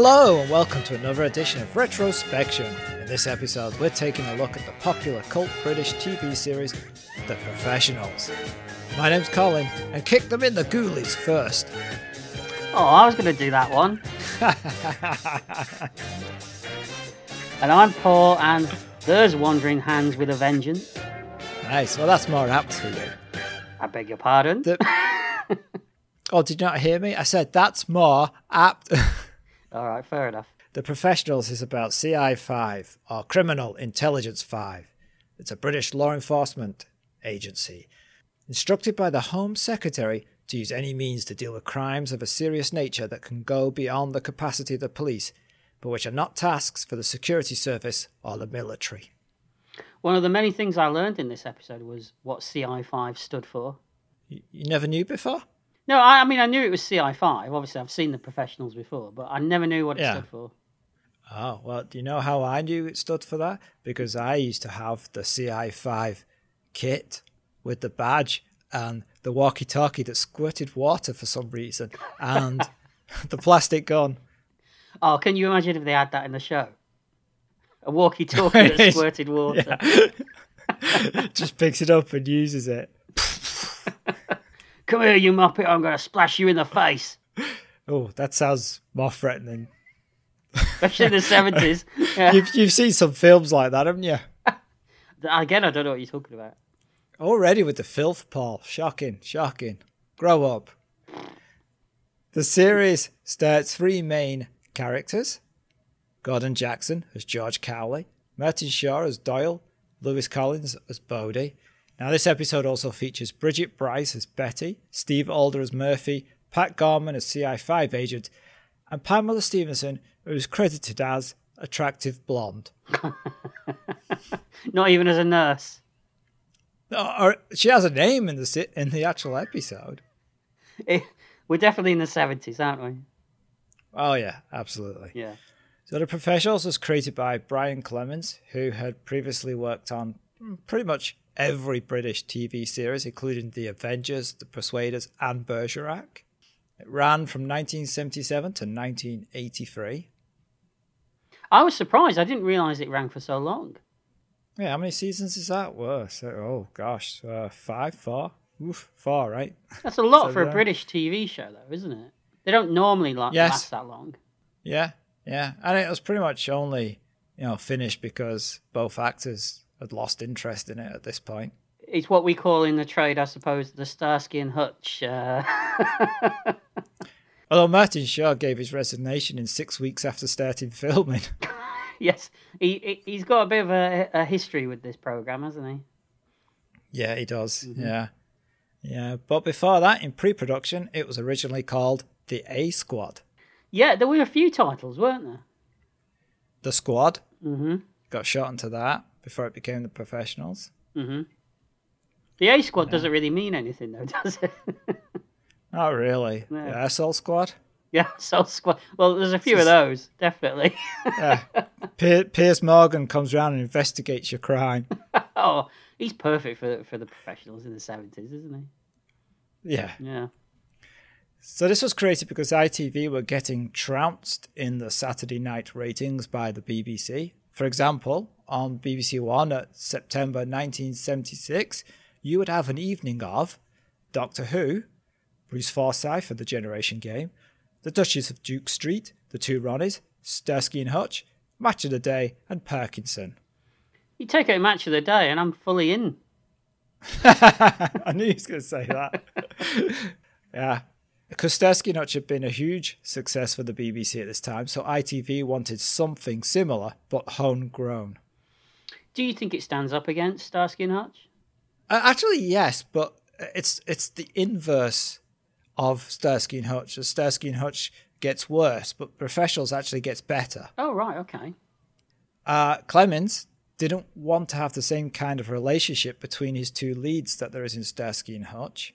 Hello, and welcome to another edition of Retrospection. In this episode, we're taking a look at the popular cult British TV series, The Professionals. My name's Colin, and kick them in the ghoulies first. Oh, I was going to do that one. and I'm Paul, and there's Wandering Hands with a Vengeance. Nice, well, that's more apt for you. I beg your pardon. The... oh, did you not hear me? I said that's more apt. All right, fair enough. The Professionals is about CI5, or Criminal Intelligence 5. It's a British law enforcement agency instructed by the Home Secretary to use any means to deal with crimes of a serious nature that can go beyond the capacity of the police, but which are not tasks for the security service or the military. One of the many things I learned in this episode was what CI5 stood for. You, you never knew before? No, I, I, mean I knew it was CI5. Obviously, I've seen the professionals before, but I never knew what it yeah. stood for. Oh well, do you know how I knew it stood for that? Because I used to have the CI5 kit with the badge and the walkie-talkie that squirted water for some reason, and the plastic gun. Oh, can you imagine if they had that in the show? A walkie-talkie that squirted water. Just picks it up and uses it. Come here, you muppet! I'm going to splash you in the face. Oh, that sounds more threatening. Especially in the seventies. Yeah. You've you've seen some films like that, haven't you? Again, I don't know what you're talking about. Already with the filth, Paul. Shocking, shocking. Grow up. The series starts three main characters Gordon Jackson as George Cowley, Martin Shaw as Doyle, Lewis Collins as Bodie, now, this episode also features Bridget Bryce as Betty, Steve Alder as Murphy, Pat Gorman as CI5 agent, and Pamela Stephenson, who is credited as attractive blonde. Not even as a nurse. or she has a name in the in the actual episode. It, we're definitely in the seventies, aren't we? Oh yeah, absolutely. Yeah. So the Professionals was created by Brian Clemens, who had previously worked on pretty much every British TV series, including The Avengers, The Persuaders, and Bergerac. It ran from 1977 to 1983. I was surprised. I didn't realise it ran for so long. Yeah, how many seasons is that? Whoa, so, oh gosh, uh, five, four, Oof, four, right? That's a lot so, for a British TV show, though, isn't it? They don't normally la- yes. last that long. Yeah, yeah, and it was pretty much only you know finished because both actors had lost interest in it at this point. It's what we call in the trade, I suppose, the Starsky and Hutch. Uh... Although Martin Shaw gave his resignation in six weeks after starting filming. yes, he he's got a bit of a, a history with this program, hasn't he? Yeah, he does. Mm-hmm. Yeah, yeah. But before that, in pre-production, it was originally called the A Squad. Yeah, there were a few titles, weren't there? The Squad. Mm-hmm. Got shot into that before it became the professionals. Mm-hmm. The A squad yeah. doesn't really mean anything, though, does it? Not really. Yeah. The SL squad. Yeah, SL squad. Well, there's a few of those, definitely. yeah. Piers Morgan comes around and investigates your crime. oh, he's perfect for for the professionals in the seventies, isn't he? Yeah. Yeah. So this was created because ITV were getting trounced in the Saturday night ratings by the BBC. For example, on BBC One at September 1976, you would have an evening of Doctor Who, Bruce Forsyth for the Generation Game, The Duchess of Duke Street, The Two Ronnies, Starsky and Hutch, Match of the Day, and Parkinson. You take a match of the day, and I'm fully in. I knew he was going to say that. yeah. Because Starsky and had been a huge success for the BBC at this time, so ITV wanted something similar but homegrown. Do you think it stands up against Starsky and Hutch? Uh, actually, yes, but it's it's the inverse of Starsky and Hutch. As Starsky and Hutch gets worse, but Professionals actually gets better. Oh right, okay. Uh, Clemens didn't want to have the same kind of relationship between his two leads that there is in Starsky and Hutch.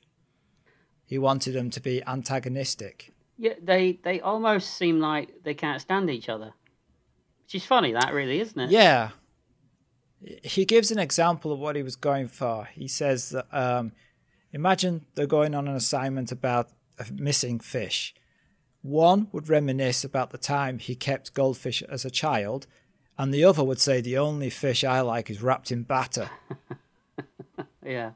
He wanted them to be antagonistic. Yeah, they they almost seem like they can't stand each other. Which is funny, that really, isn't it? Yeah, he gives an example of what he was going for. He says that um, imagine they're going on an assignment about a missing fish. one would reminisce about the time he kept goldfish as a child, and the other would say the only fish I like is wrapped in batter. Yeah.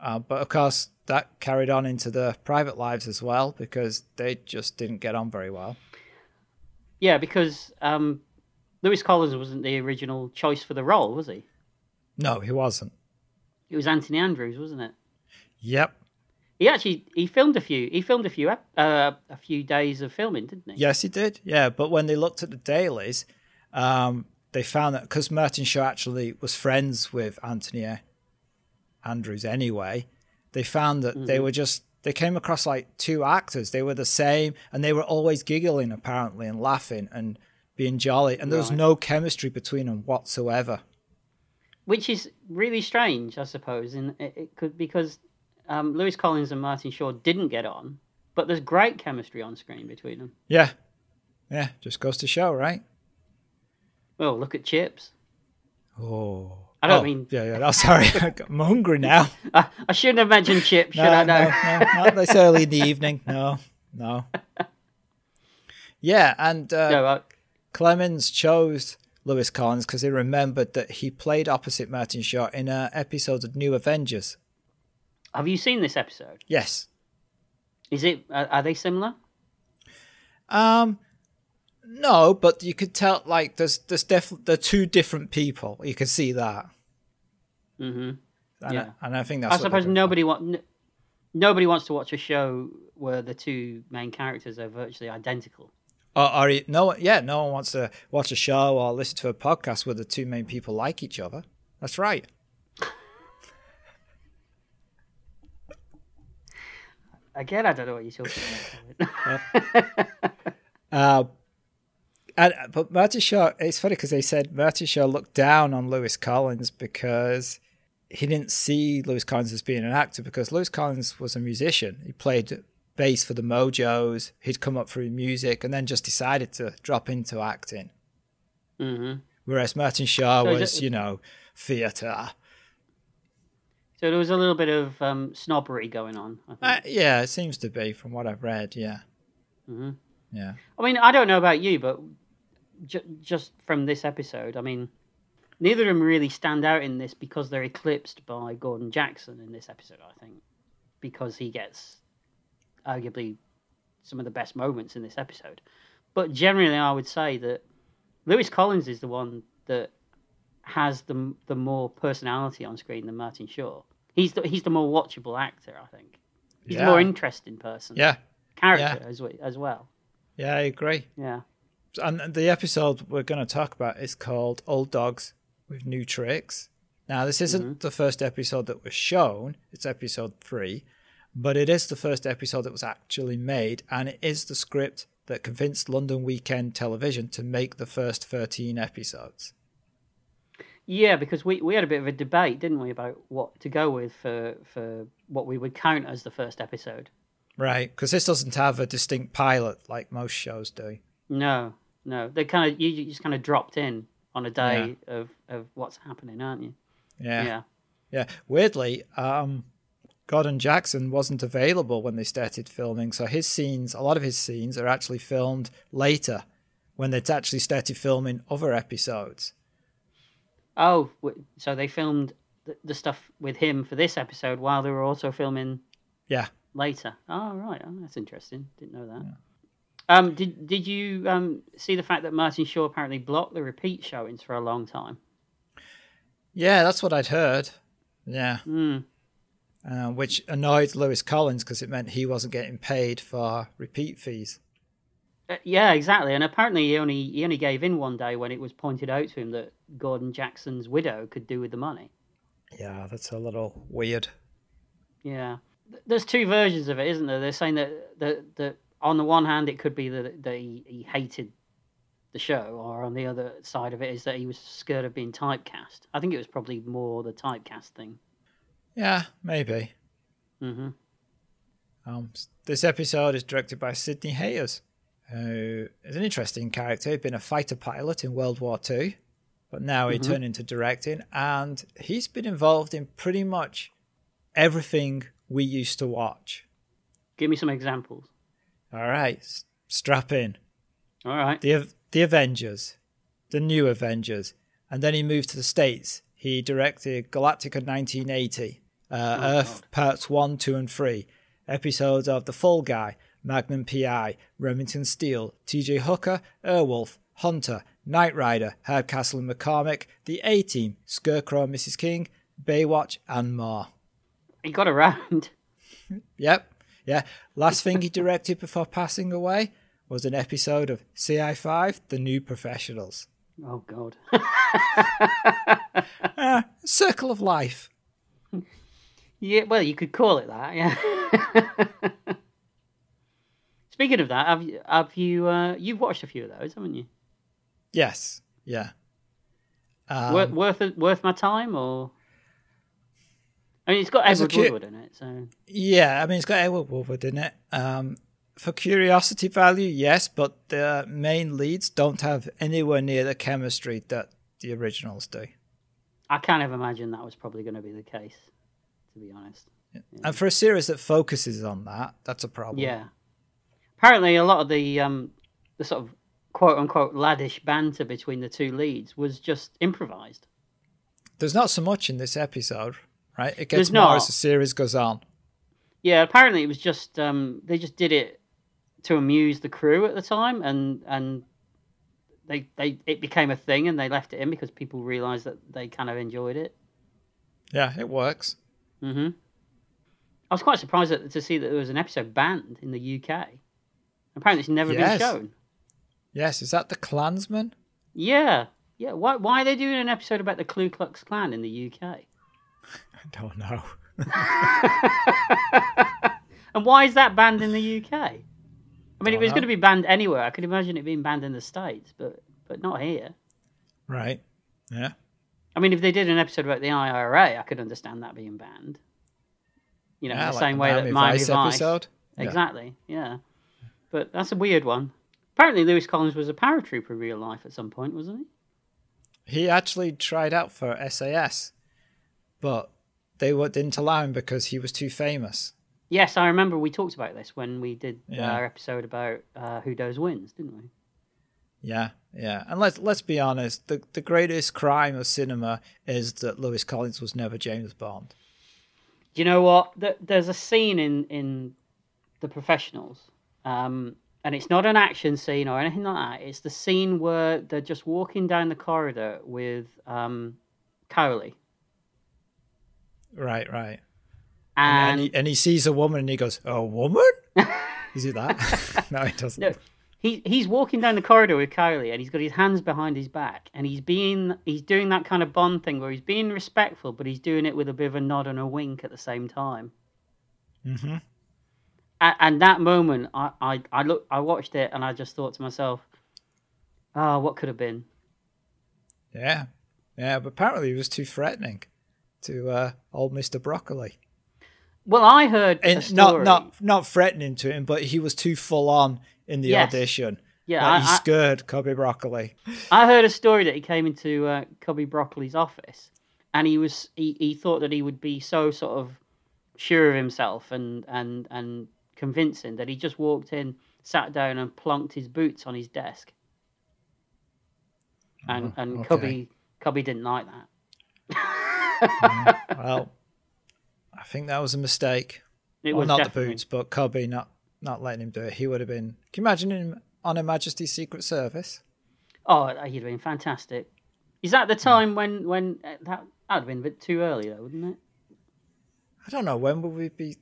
Uh, but of course, that carried on into their private lives as well because they just didn't get on very well. Yeah, because um, Lewis Collins wasn't the original choice for the role, was he? No, he wasn't. It was Anthony Andrews, wasn't it? Yep. He actually he filmed a few. He filmed a few uh, a few days of filming, didn't he? Yes, he did. Yeah, but when they looked at the dailies, um, they found that because Martin Shaw actually was friends with Anthony Andrews anyway, they found that they were just they came across like two actors. They were the same, and they were always giggling apparently and laughing and being jolly, and there was Right. no chemistry between them whatsoever. Which is really strange, I suppose, and it, it could because um, Lewis Collins and Martin Shaw didn't get on, but there's great chemistry on screen between them. Yeah, yeah, just goes to show, right? Well, look at Chips. Oh, I don't Oh, mean- Yeah, yeah. Oh, sorry, I'm hungry now. I, I shouldn't have mentioned Chips, should I know? no, no, not this early in the evening. No, no. Yeah, and uh, No, I- Clemens chose Lewis Collins because he remembered that he played opposite Martin Shaw in an episode of New Avengers. have you seen this episode? Yes. Is it? Are, are they similar? Um, no, but you could tell like there's there's definitely they're two different people. You can see that. Hmm And, Yeah. I, and I think that's. I suppose nobody want n- nobody wants to watch a show where the two main characters are virtually identical. Or, or you- no, yeah, no one wants to watch a show or listen to a podcast where the two main people like each other. That's right. Again, I don't know what you're talking about. Uh, and but Marty Shaw, it's funny because they said Marty Shaw looked down on Lewis Collins because he didn't see Lewis Collins as being an actor because Lewis Collins was a musician. He played bass for the Mojos. He'd come up through music and then just decided to drop into acting. hmm Whereas Martin Shaw So was, you know, theatre. So there was a little bit of um, snobbery going on. I think. Uh, yeah, it seems to be from what I've read. Yeah, hmm yeah. I mean, I don't know about you, but ju- just from this episode, I mean, neither of them really stand out in this because they're eclipsed by Gordon Jackson in this episode. I think because he gets arguably some of the best moments in this episode. But generally, I would say that Lewis Collins is the one that has the the more personality on screen than Martin Shaw. He's the he's the more watchable actor. I think he's Yeah. the more interesting person, Yeah, character as we- as well. yeah, I agree. Yeah. And the episode we're going to talk about is called Old Dogs with New Tricks. Now, this isn't mm-hmm. the first episode that was shown, it's episode three, but it is the first episode that was actually made, and it is the script that convinced London Weekend Television to make the first 13 episodes. Yeah, because we, we had a bit of a debate, didn't we, about what to go with for for what we would count as the first episode. Right, because this doesn't have a distinct pilot like most shows do. No, no, they kind of you, you just kind of dropped in on a day of, of what's happening, aren't you? Yeah. yeah. Yeah, weirdly, um, Gordon Jackson wasn't available when they started filming, so his scenes, a lot of his scenes, are actually filmed later, when they'd actually started filming other episodes. Oh, so they filmed the, stuff with him for this episode while they were also filming Yeah, later. Oh, right. Oh, that's interesting. Didn't know that. Um, did did you um, see the fact that Martin Shaw apparently blocked the repeat showings for a long time? yeah, that's what I'd heard. Yeah, Hmm. uh, which annoyed Lewis Collins because it meant he wasn't getting paid for repeat fees. Uh, yeah, exactly. And apparently, he only he only gave in one day when it was pointed out to him that Gordon Jackson's widow could do with the money. Yeah, that's a little weird. Yeah, there's two versions of it, isn't there? They're saying that that, that on the one hand, it could be that, that he, he hated the show, or on the other side of it is that he was scared of being typecast. I think it was probably more the typecast thing. Yeah, maybe. hmm Um, this episode is directed by Sidney Hayers, who is an interesting character. He'd been a fighter pilot in World War II, but now he turned into directing, and he's been involved in pretty much everything we used to watch. Give me some examples. All right, Strap in. All right. The the Avengers, the new Avengers, and then he moved to the States. He directed Galactica 1980, uh, Oh, Earth Parts 1, 2, and 3, episodes of The Fall Guy, Magnum PI, Remington Steele, TJ Hooker, Airwolf, Hunter, Knight Rider, Hardcastle and McCormick, The A Team, Scarecrow and Mrs. King, Baywatch, and more. He got around. Yep. Yeah. Last thing he directed before passing away was an episode of CI5 The New Professionals. Oh God. Ah, Circle of Life. yeah. Well, you could call it that. Yeah. Speaking of that, have you have you uh, you've watched a few of those, haven't you? Yes. Yeah. Um, worth worth worth my time, or I mean, it's got Edward kid- Woodward in it, so Yeah, I mean, it's got Edward Woodward in it. Um, for curiosity value, yes, but the main leads don't have anywhere near the chemistry that the originals do. I kind of imagine that was probably going to be the case. To be honest. And for a series that focuses on that, that's a problem. Yeah. Apparently, a lot of the um, the sort of quote unquote laddish banter between the two leads was just improvised. There's not so much in this episode, right? It There's gets more not. as the series goes on. Yeah, apparently it was just um, they just did it to amuse the crew at the time, and and they they it became a thing, and they left it in because people realised that they kind of enjoyed it. Yeah, it works. Mm-hmm. I was quite surprised that, to see that there was an episode banned in the UK. Apparently, it's never Yes. been shown. Yes, is that the Klansman? Yeah, yeah. Why why are they doing an episode about the Ku Klux Klan in the UK? I don't know. And why is that banned in the UK? I mean, it was Dunno. going to be banned anywhere, I could imagine it being banned in the States, but but not here. Right. Yeah. I mean, if they did an episode about the IRA, I could understand that being banned. You know, yeah in the like same way that my Vice Vice. episode. Yeah. Exactly, yeah. But that's a weird one. Apparently, Lewis Collins was a paratrooper in real life at some point, wasn't he? He actually tried out for SAS, but they didn't allow him because he was too famous. Yes, I remember we talked about this when we did Yeah. our episode about uh, Who Dares Wins, didn't we? Yeah, yeah. And let's let's be honest, the the greatest crime of cinema is that Lewis Collins was never James Bond. Do you know what? There's a scene in in The Professionals, um, and it's not an action scene or anything like that. It's the scene where they're just walking down the corridor with um, Cowley, Right, right. and, And, he, and he sees a woman and he goes, "A woman? Is it that?" no, he doesn't. No, he he's walking down the corridor with Cowley, and he's got his hands behind his back, and he's being he's doing that kind of Bond thing where he's being respectful, but he's doing it with a bit of a nod and a wink at the same time. Mm-hmm. And, and that moment, I, I I look I watched it, and I just thought to myself, "Oh, what could have been?" Yeah, yeah. But apparently, he was too threatening to uh, old Mister Broccoli. Well, I heard And not not not threatening to him, but he was too full on in the Yes. audition. yeah, Like, he I, I, scared Cubby Broccoli. I heard a story that he came into uh, Cubby Broccoli's office, and he was he, he thought that he would be so sort of sure of himself and and and convincing that he just walked in, sat down, and plunked his boots on his desk. And Oh, and okay. Cubby Cubby didn't like that. Well, I think that was a mistake. It well, was not definitely- the boots, but Cubby not not letting him do it. He would have been. Can you imagine him on Her Majesty's Secret Service? Oh, he'd have been fantastic. Is that the time when when uh, that that'd have been a bit too early though, wouldn't it? I don't know. When would we be?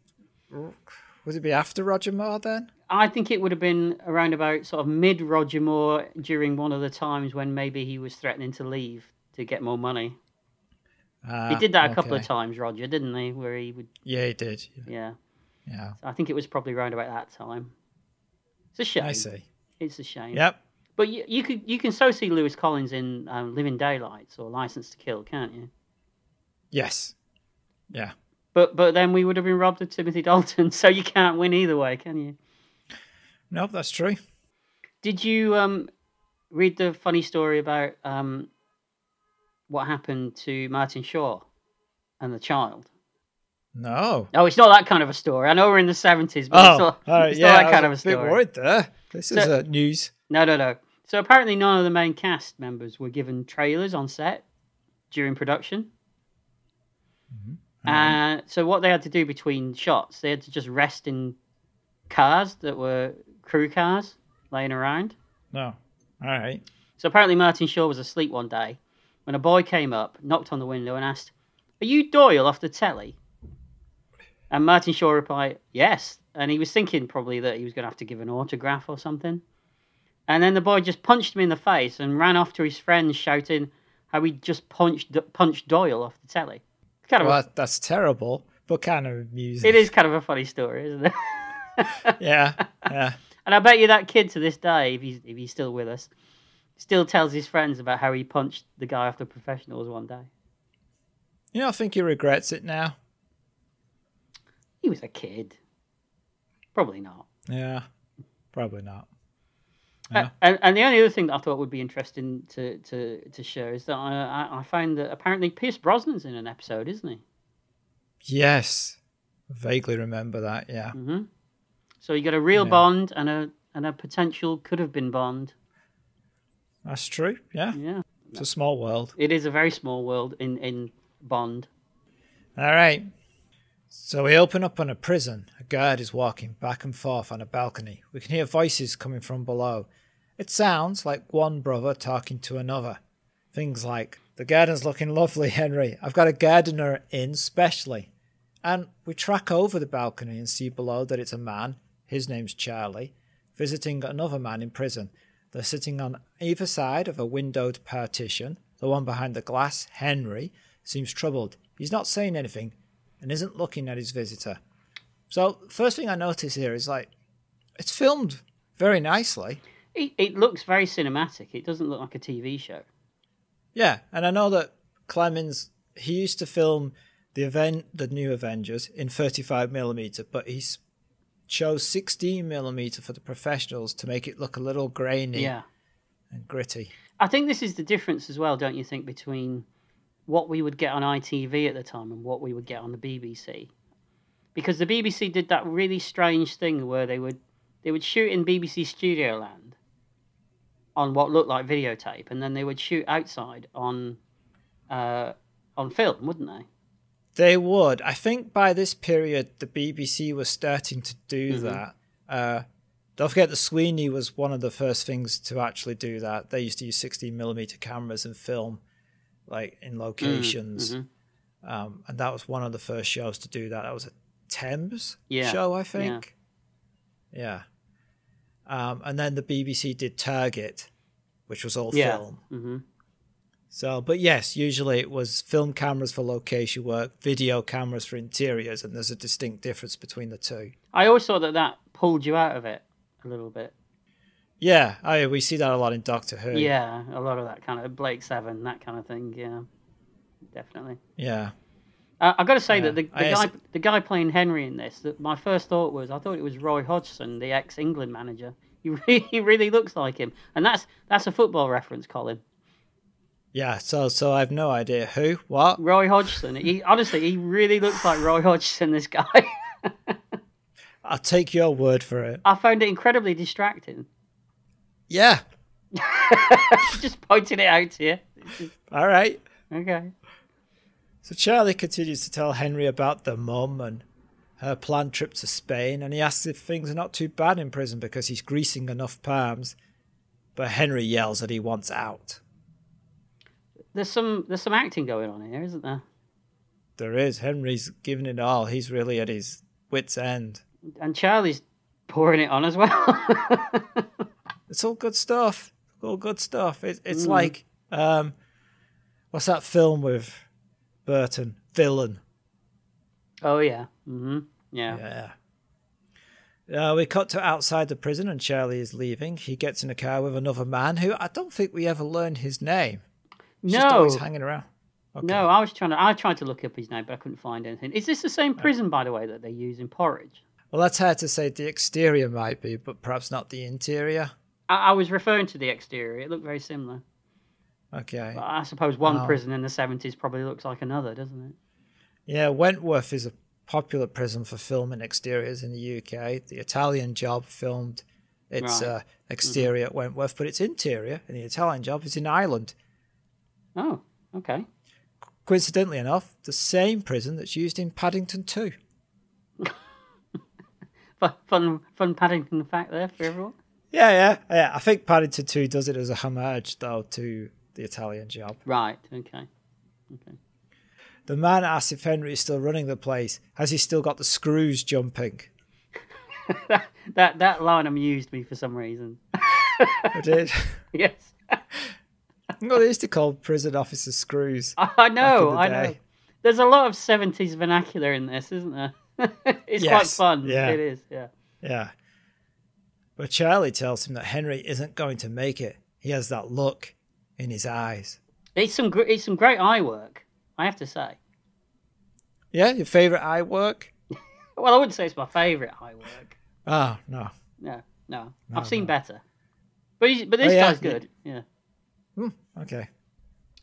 Would it be after Roger Moore then? I think it would have been around about sort of mid Roger Moore during one of the times when maybe he was threatening to leave to get more money. He Ah, did that a couple of times, Roger, didn't he? Where he would, Yeah, he did. yeah. Yeah, I think it was probably around about that time. It's a shame. I see. It's a shame. Yep. But you, you could you can so see Lewis Collins in um, Living Daylights or License to Kill, can't you? Yes. Yeah. But but then we would have been robbed of Timothy Dalton, so you can't win either way, can you? Nope, that's true. Did you um, read the funny story about um, what happened to Martin Shaw and the child? No. Oh, it's not that kind of a story. I know we're in the seventies, but Oh, it's not, right, it's yeah, not that kind of a was a bit worried there. This is uh, news. No, no, no. So apparently, none of the main cast members were given trailers on set during production. Uh, so what they had to do between shots, they had to just rest in cars that were crew cars laying around. No. All right. So apparently, Martin Shaw was asleep one day when a boy came up, knocked on the window, and asked, "Are you Doyle off the telly?" And Martin Shaw replied, "Yes." And he was thinking probably that he was going to have to give an autograph or something. And then the boy just punched him in the face and ran off to his friends, shouting how he just punched punched Doyle off the telly. It's kind of Well, that's terrible, but kind of amusing. it is kind of a funny story, isn't it? Yeah. Yeah. And I bet you that kid to this day, if he's if he's still with us, still tells his friends about how he punched the guy off the professionals one day. You know, I think he regrets it now. He was a kid. Probably not. Yeah. Probably not. Uh, Yeah. and, and the only other thing that I thought would be interesting to, to, to show is that I, I, I found that apparently Pierce Brosnan's in an episode, isn't he? Yes. Vaguely remember that. Yeah. Mm-hmm. So you got a real Yeah. Bond and a and a potential could have been Bond. That's true. Yeah. Yeah, It's a small world. it is a very small world in in Bond. All right. So we open up on a prison. A guard is walking back and forth on a balcony. We can hear voices coming from below. It sounds like one brother talking to another. Things like, The garden's looking lovely, Henry. I've got a gardener in specially. And we track over the balcony and see below that it's a man, his name's Charlie, visiting another man in prison. They're sitting on either side of a windowed partition. The one behind the glass, Henry, seems troubled. He's not saying anything and isn't looking at his visitor. So, first thing I notice here is like, it's filmed very nicely. It, it looks very cinematic. It doesn't look like a TV show. Yeah, and I know that Clemens he used to film the event, the new Avengers in 35 millimeter, but he s- chose 16 millimeter for the professionals to make it look a little grainy Yeah. and gritty. I think this is the difference as well, don't you think, between what we would get on ITV at the time and what we would get on the BBC? Because the BBC did that really strange thing where they would they would shoot in BBC Studio Land on what looked like videotape, and then they would shoot outside on uh, on film, wouldn't they? They would. I think by this period, the BBC was starting to do Mhm. that. Uh, don't forget that Sweeney was one of the first things to actually do that. They used to use 16 millimeter cameras and film, like in locations, mhm. um, and that was one of the first shows to do that. That was a Thames Yeah, show, I think. Yeah. Um, and then the BBC did Target, which was all Yeah. film. hmm So, but yes, usually it was film cameras for location work, video cameras for interiors, and there's a distinct difference between the two. I always thought that that pulled you out of it a little bit. Yeah, I, we see that a lot in Doctor Who. Yeah, a lot of that kind of Blake Seven, that kind of thing. Yeah, definitely. Yeah. Uh, I've got to say Yeah, that the, the guy the guy playing Henry in this, that my first thought was I thought it was Roy Hodgson, the ex England manager. He really, he really looks like him, and that's that's a football reference, Colin. Yeah, so so I have no idea who, what. Roy Hodgson. He honestly, he really looks like Roy Hodgson. This guy. I'll take your word for it. I found it incredibly distracting. Yeah. Just pointing it out to you. All right. Okay. So Charlie continues to tell Henry about the mum and her planned trip to Spain, and he asks if things are not too bad in prison because he's greasing enough palms. But Henry yells that he wants out. There's some there's some acting going on here, isn't there? There is. Henry's giving it all. He's really at his wits' end. And Charlie's pouring it on as well. It's all good stuff. All good stuff. It, it's Mm. like, um, what's that film with Burton? Villain. oh yeah. hmm Yeah. Yeah. Uh, we cut to outside the prison and Charlie is leaving. He gets in a car with another man who I don't think we ever learned his name. Just No. always hanging around. Okay. No, I was trying to. I tried to look up his name, but I couldn't find anything. Is this the same prison, by the way, that they use in Porridge? Well, that's hard to say. The exterior might be, but perhaps not the interior. I, I was referring to the exterior. It looked very similar. Okay. But I suppose one Oh. prison in the seventies probably looks like another, doesn't it? Yeah, Wentworth is a popular prison for filming exteriors in the UK. The Italian job filmed its Right. uh, exterior at Wentworth, but its interior in the Italian job is in Ireland. Oh, okay. Coincidentally enough, the same prison that's used in Paddington 2. Fun, fun, Paddington fact there for everyone. Yeah, yeah, yeah. I think Paddington 2 does it as a homage, though, to the Italian job. Right. Okay. Okay. The man asks if Henry is still running the place. Has he still got the screws jumping? that, that that line amused me for some reason. I did. yes. Well, they used to call prison officers screws. I know. I know. There's a lot of '70s vernacular in this, isn't there? it's quite fun. yeah. It is. Yeah. Yeah. But Charlie tells him that Henry isn't going to make it. He has that look in his eyes. It's some gr- it's some great eye work. I have to say. Yeah, your favourite eye work? Well, I wouldn't say it's my favourite eye work. Oh, no. No, no. No, I've seen no. better. But he's, but oh, this Oh, yeah, guy's good. Yeah. Okay.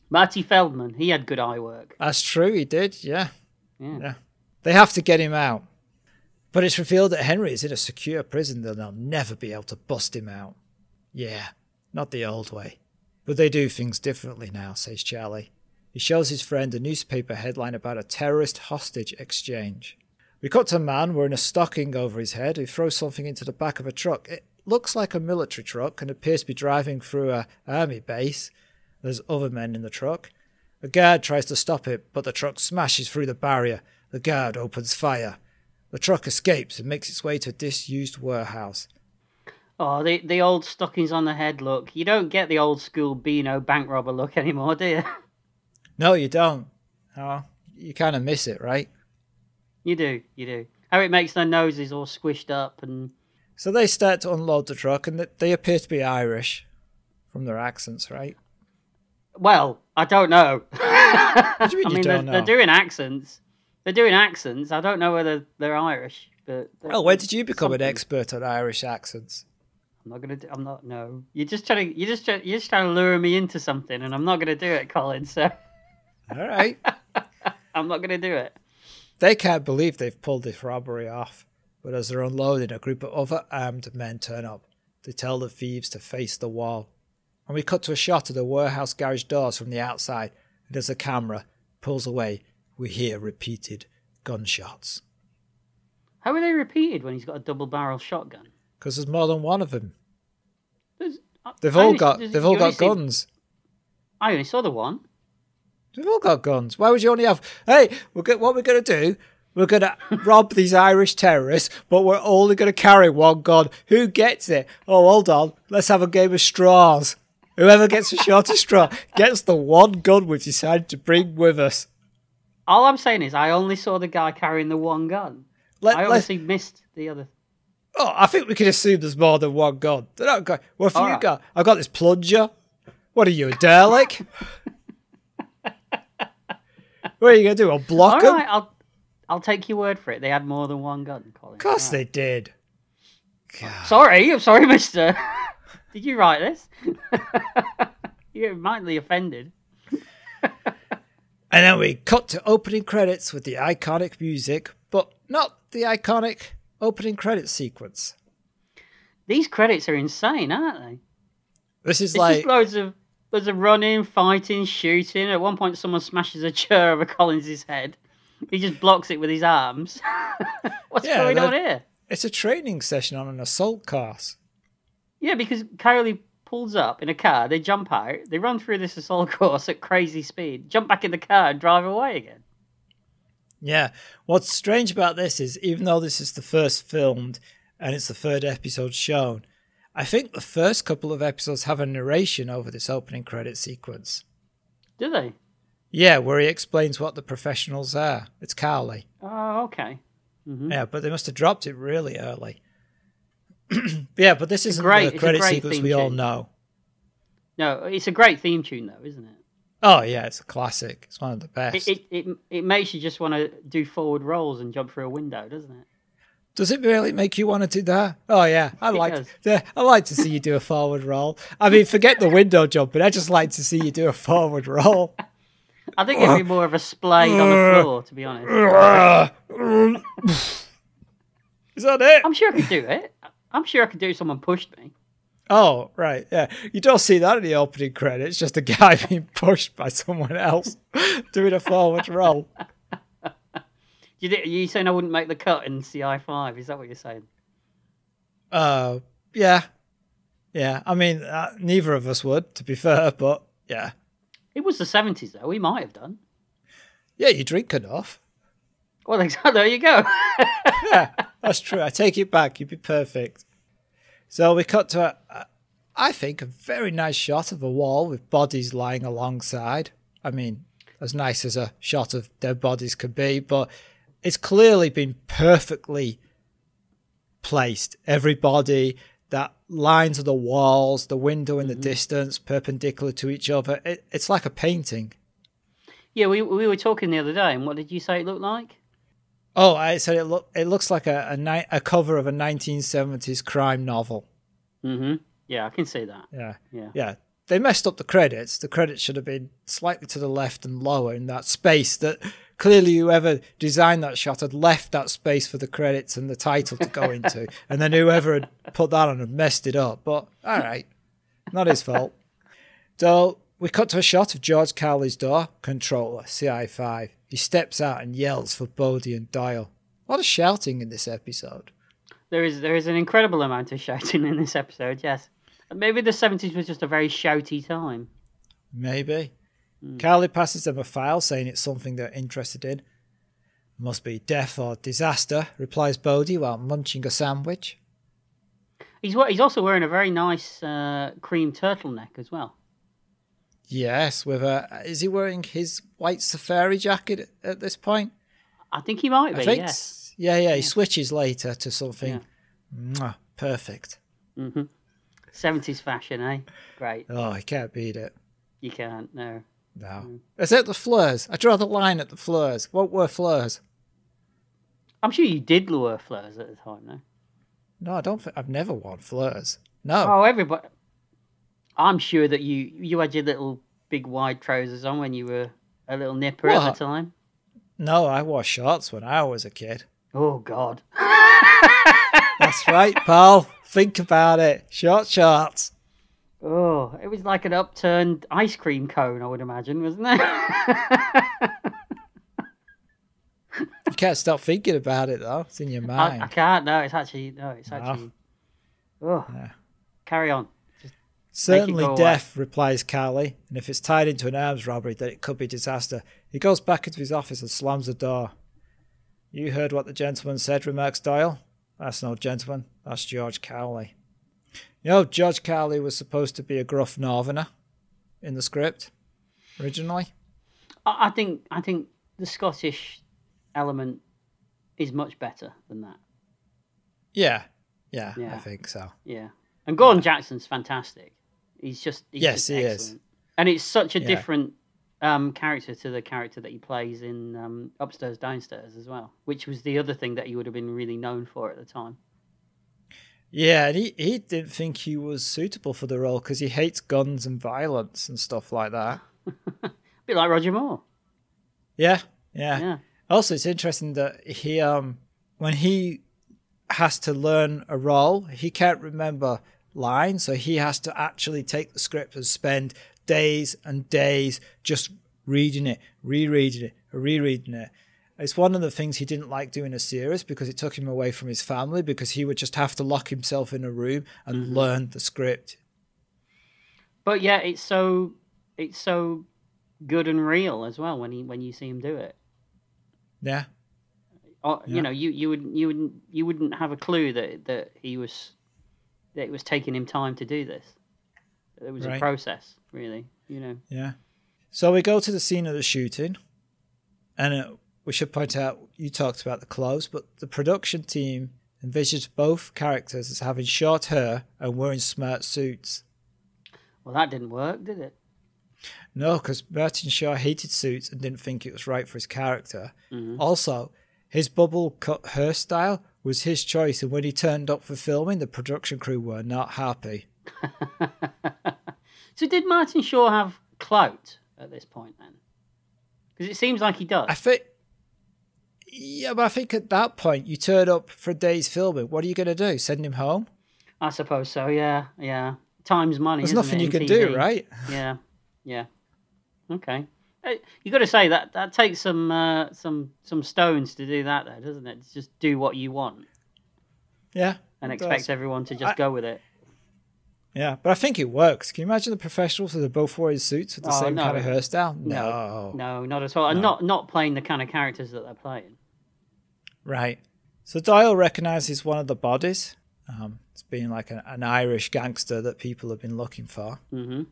Marty Feldman, he had good eye work. That's true, he did, yeah. Yeah. Yeah. They have to get him out. But it's revealed that Henry is in a secure prison that they'll never be able to bust him out. Yeah, not the old way. But they do things differently now, says Charlie. He shows his friend a newspaper headline about a terrorist hostage exchange. We cut to a man wearing a stocking over his head who throws something into the back of a truck. It looks like a military truck and appears to be driving through a army base. There's other men in the truck. A guard tries to stop it, but the truck smashes through the barrier. The guard opens fire. The truck escapes and makes its way to a disused warehouse. Oh, the the old stockings on the head look. You don't get the old school Beano bank robber look anymore, do you? No, you don't. Oh, you kind of miss it, right? You do, you do. How it makes their noses all squished up and So they start to unload the truck, and they appear to be Irish from their accents, right? Well, I don't know. What do you mean I you mean, they're, they're doing accents. They're doing accents. I don't know whether they're Irish, but Well, when did you become something. an expert on Irish accents? I'm not gonna. Do, I'm not. No, you're just trying to. You're just. You're just trying to lure me into something, and I'm not gonna do it, Colin. So All right. I'm not gonna do it. they can't believe they've pulled this robbery off. But as they're unloading, a group of other armed men turn up. They tell the thieves to face the wall. And we cut to a shot of the warehouse garage doors from the outside. And as the camera pulls away, we hear repeated gunshots. How are they repeated when he's got a double barrel shotgun? Because there's more than one of them. There's- uh, They've I all only- got they've all got guns. I only saw the one. They've all got guns. Why would you only have? Hey, we're go- what we're going to do? We're going to rob these Irish terrorists, but we're only going to carry one gun. Who gets it? Oh, hold on. Let's have a game of straws. Whoever gets the shortest straw gets the one gun we've decided to bring with us. All I'm saying is, I only saw the guy carrying the one gun. Let, I let, obviously missed the other. oh, I think we can assume there's more than one gun. They're not going. What have All you right. got? I've got this plunger. What are you, a derelict? what are you going to do? I'll block All them? right, I'll I'll take your word for it. They had more than one gun, Colin. Of course All they did. God. Sorry, I'm sorry, Mister. Did you write this? You're mightily offended. And then we cut to opening credits with the iconic music, but not the iconic opening credit sequence. These credits are insane, aren't they? This is It's like loads of loads of running, fighting, shooting. At one point, someone smashes a chair over Collins's head. He just blocks it with his arms. What's Yeah, going on here? it's a training session on an assault course. Yeah, because Cowley pulls up in a car. They jump out. They run through this assault course at crazy speed. Jump back in the car and drive away again. Yeah. What's strange about this is even though this is the first filmed and it's the third episode shown, I think the first couple of episodes have a narration over this opening credit sequence. Do they? Yeah, where he explains what the professionals are. It's Cowley. Oh, okay. hmm Yeah, but they must have dropped it really early. yeah, but this isn't great- the credit sequence we all tune. know. No, it's a great theme tune, though, isn't it? Oh yeah, it's a classic. It's one of the best. It it, it, it makes you just want to do forward rolls and jump through a window, doesn't it? Does it really make you want to do that? Oh yeah, I like to, I like to see you do a forward roll. I mean, forget the window jumping. I just like to see you do a forward roll. I think it'd be more of a splade on the floor, to be honest. Is that it? I'm sure I could do it. I'm sure I could do if someone pushed me. Oh, right. Yeah. You don't see that in the opening credits. Just a guy being pushed by someone else doing a forward roll. You, you saying I wouldn't make the cut in CI5? Is that what you're saying? Uh, yeah. Yeah. I mean, uh, neither of us would, to be fair, but yeah. It was the 70s, though. We might have done. Yeah, you drink enough. Well, exactly. There you go. Yeah, that's true. I take it back. You'd be perfect. So we cut to, a, I think, a very nice shot of a wall with bodies lying alongside. I mean, as nice as a shot of dead bodies could be, but it's clearly been perfectly placed. Every body, that lines of the walls, the window in the mm-hmm. distance, perpendicular to each other. It, it's like a painting. yeah, we, we were talking the other day, and what did you say it looked like? Oh, I said it look. It looks like a a, ni- a cover of a 1970s crime novel. Mm-hmm. Yeah, I can see that. Yeah, Yeah. yeah. They messed up the credits. The credits should have been slightly to the left and lower in that space. That clearly whoever designed that shot had left that space for the credits and the title to go into, and then whoever had put that on had messed it up. But all right, not his fault. So we cut to a shot of George Cowley's door, controller, CI5. He steps out and yells for Bodie and Doyle. A lot of shouting in this episode. There is there is an incredible amount of shouting in this episode. Yes, maybe the seventies was just a very shouty time. Maybe. Cowley passes them a file saying it's something they're interested in. Must be death or disaster, replies Bodie while munching a sandwich. He's he's also wearing a very nice uh, cream turtleneck as well. Yes, with a. Is he wearing his white safari jacket at this point? I think he might be. Yes. Yeah, yeah, he switches later to something. Mwah, perfect. Mm-hmm. Seventies fashion, eh? Great. Oh, I can't beat it. You can't. No. No. Is it the fleurs? I draw the line at the fleurs. What were fleurs? I'm sure you did lure fleurs at the time, no? No, I don't think I've never worn fleurs. No. Oh, everybody. I'm sure that you you had your little big wide trousers on when you were a little nipper at the time. No, I wore shorts when I was a kid. Oh God. That's right, pal. Think about it. Short shorts. Oh, it was like an upturned ice cream cone, I would imagine, wasn't it? You can't stop thinking about it though. It's in your I, I can't. No, it's actually no, it's No. actually. Oh, Yeah. carry on. Certainly go away. death, replies Cowley, and if it's tied into an arms robbery, then it could be disaster. He goes back into his office and slams the door. You heard what the gentleman said, remarks Doyle. That's no gentleman. That's George Cowley. You know, George Cowley was supposed to be a gruff northerner in the script originally. I, I think I think the Scottish element is much better than that. Yeah, yeah, I think so. Yeah, and Gordon Jackson's fantastic. He's just he's Yes, just he is. and it's such a Yeah. different um, character to the character that he plays in um, Upstairs Downstairs as well, which was the other thing that he would have been really known for at the time. Yeah, and he, he didn't think he was suitable for the role because he hates guns and violence and stuff like that. A bit like Roger Moore. Yeah, yeah. Yeah. Also, it's interesting that he, um, when he has to learn a role, he can't remember lines, so he has to actually take the script and spend days and days just reading it, rereading it, rereading it. It's one of the things he didn't like doing a series because it took him away from his family because he would just have to lock himself in a room and mm-hmm. learn the script. But yeah, it's so it's so good and real as well when he when you see him do it. Yeah, uh, Or, Yeah. You know, you you would you wouldn't you wouldn't have a clue that that he was that it was taking him time to do this. It was a process, really. You know. Yeah. So we go to the scene of the shooting, and uh, we should point out you talked about the clothes, but the production team envisaged both characters as having short hair and wearing smart suits. Well, that didn't work, did it? No, because Martin Shaw hated suits and didn't think it was right for his character. Mhm. Also, his bubble cut hairstyle was his choice, and when he turned up for filming, the production crew were not happy. so did Martin Shaw have clout at this point then? Because it seems like he does. I think. Yeah, but I think at that point you turn up for a day's filming. What are you going to do? Send him home? I suppose so. Yeah, yeah. Time's money. There's nothing it, you can TV? do, right? Yeah, yeah. Okay. You got to say that that takes some uh, some some stones to do that, though, doesn't it? To just do what you want Yeah. and expect does. everyone to just I- go with it. Yeah, but I think it works. Can you imagine the professionals that are both wearing suits with the Oh, same no. kind of hairstyle? No. No. No, not at all. And not not playing the kind of characters that they're playing. Right. So Doyle recognizes one of the bodies. Um, it's being like an, an Irish gangster that people have been looking for. hmm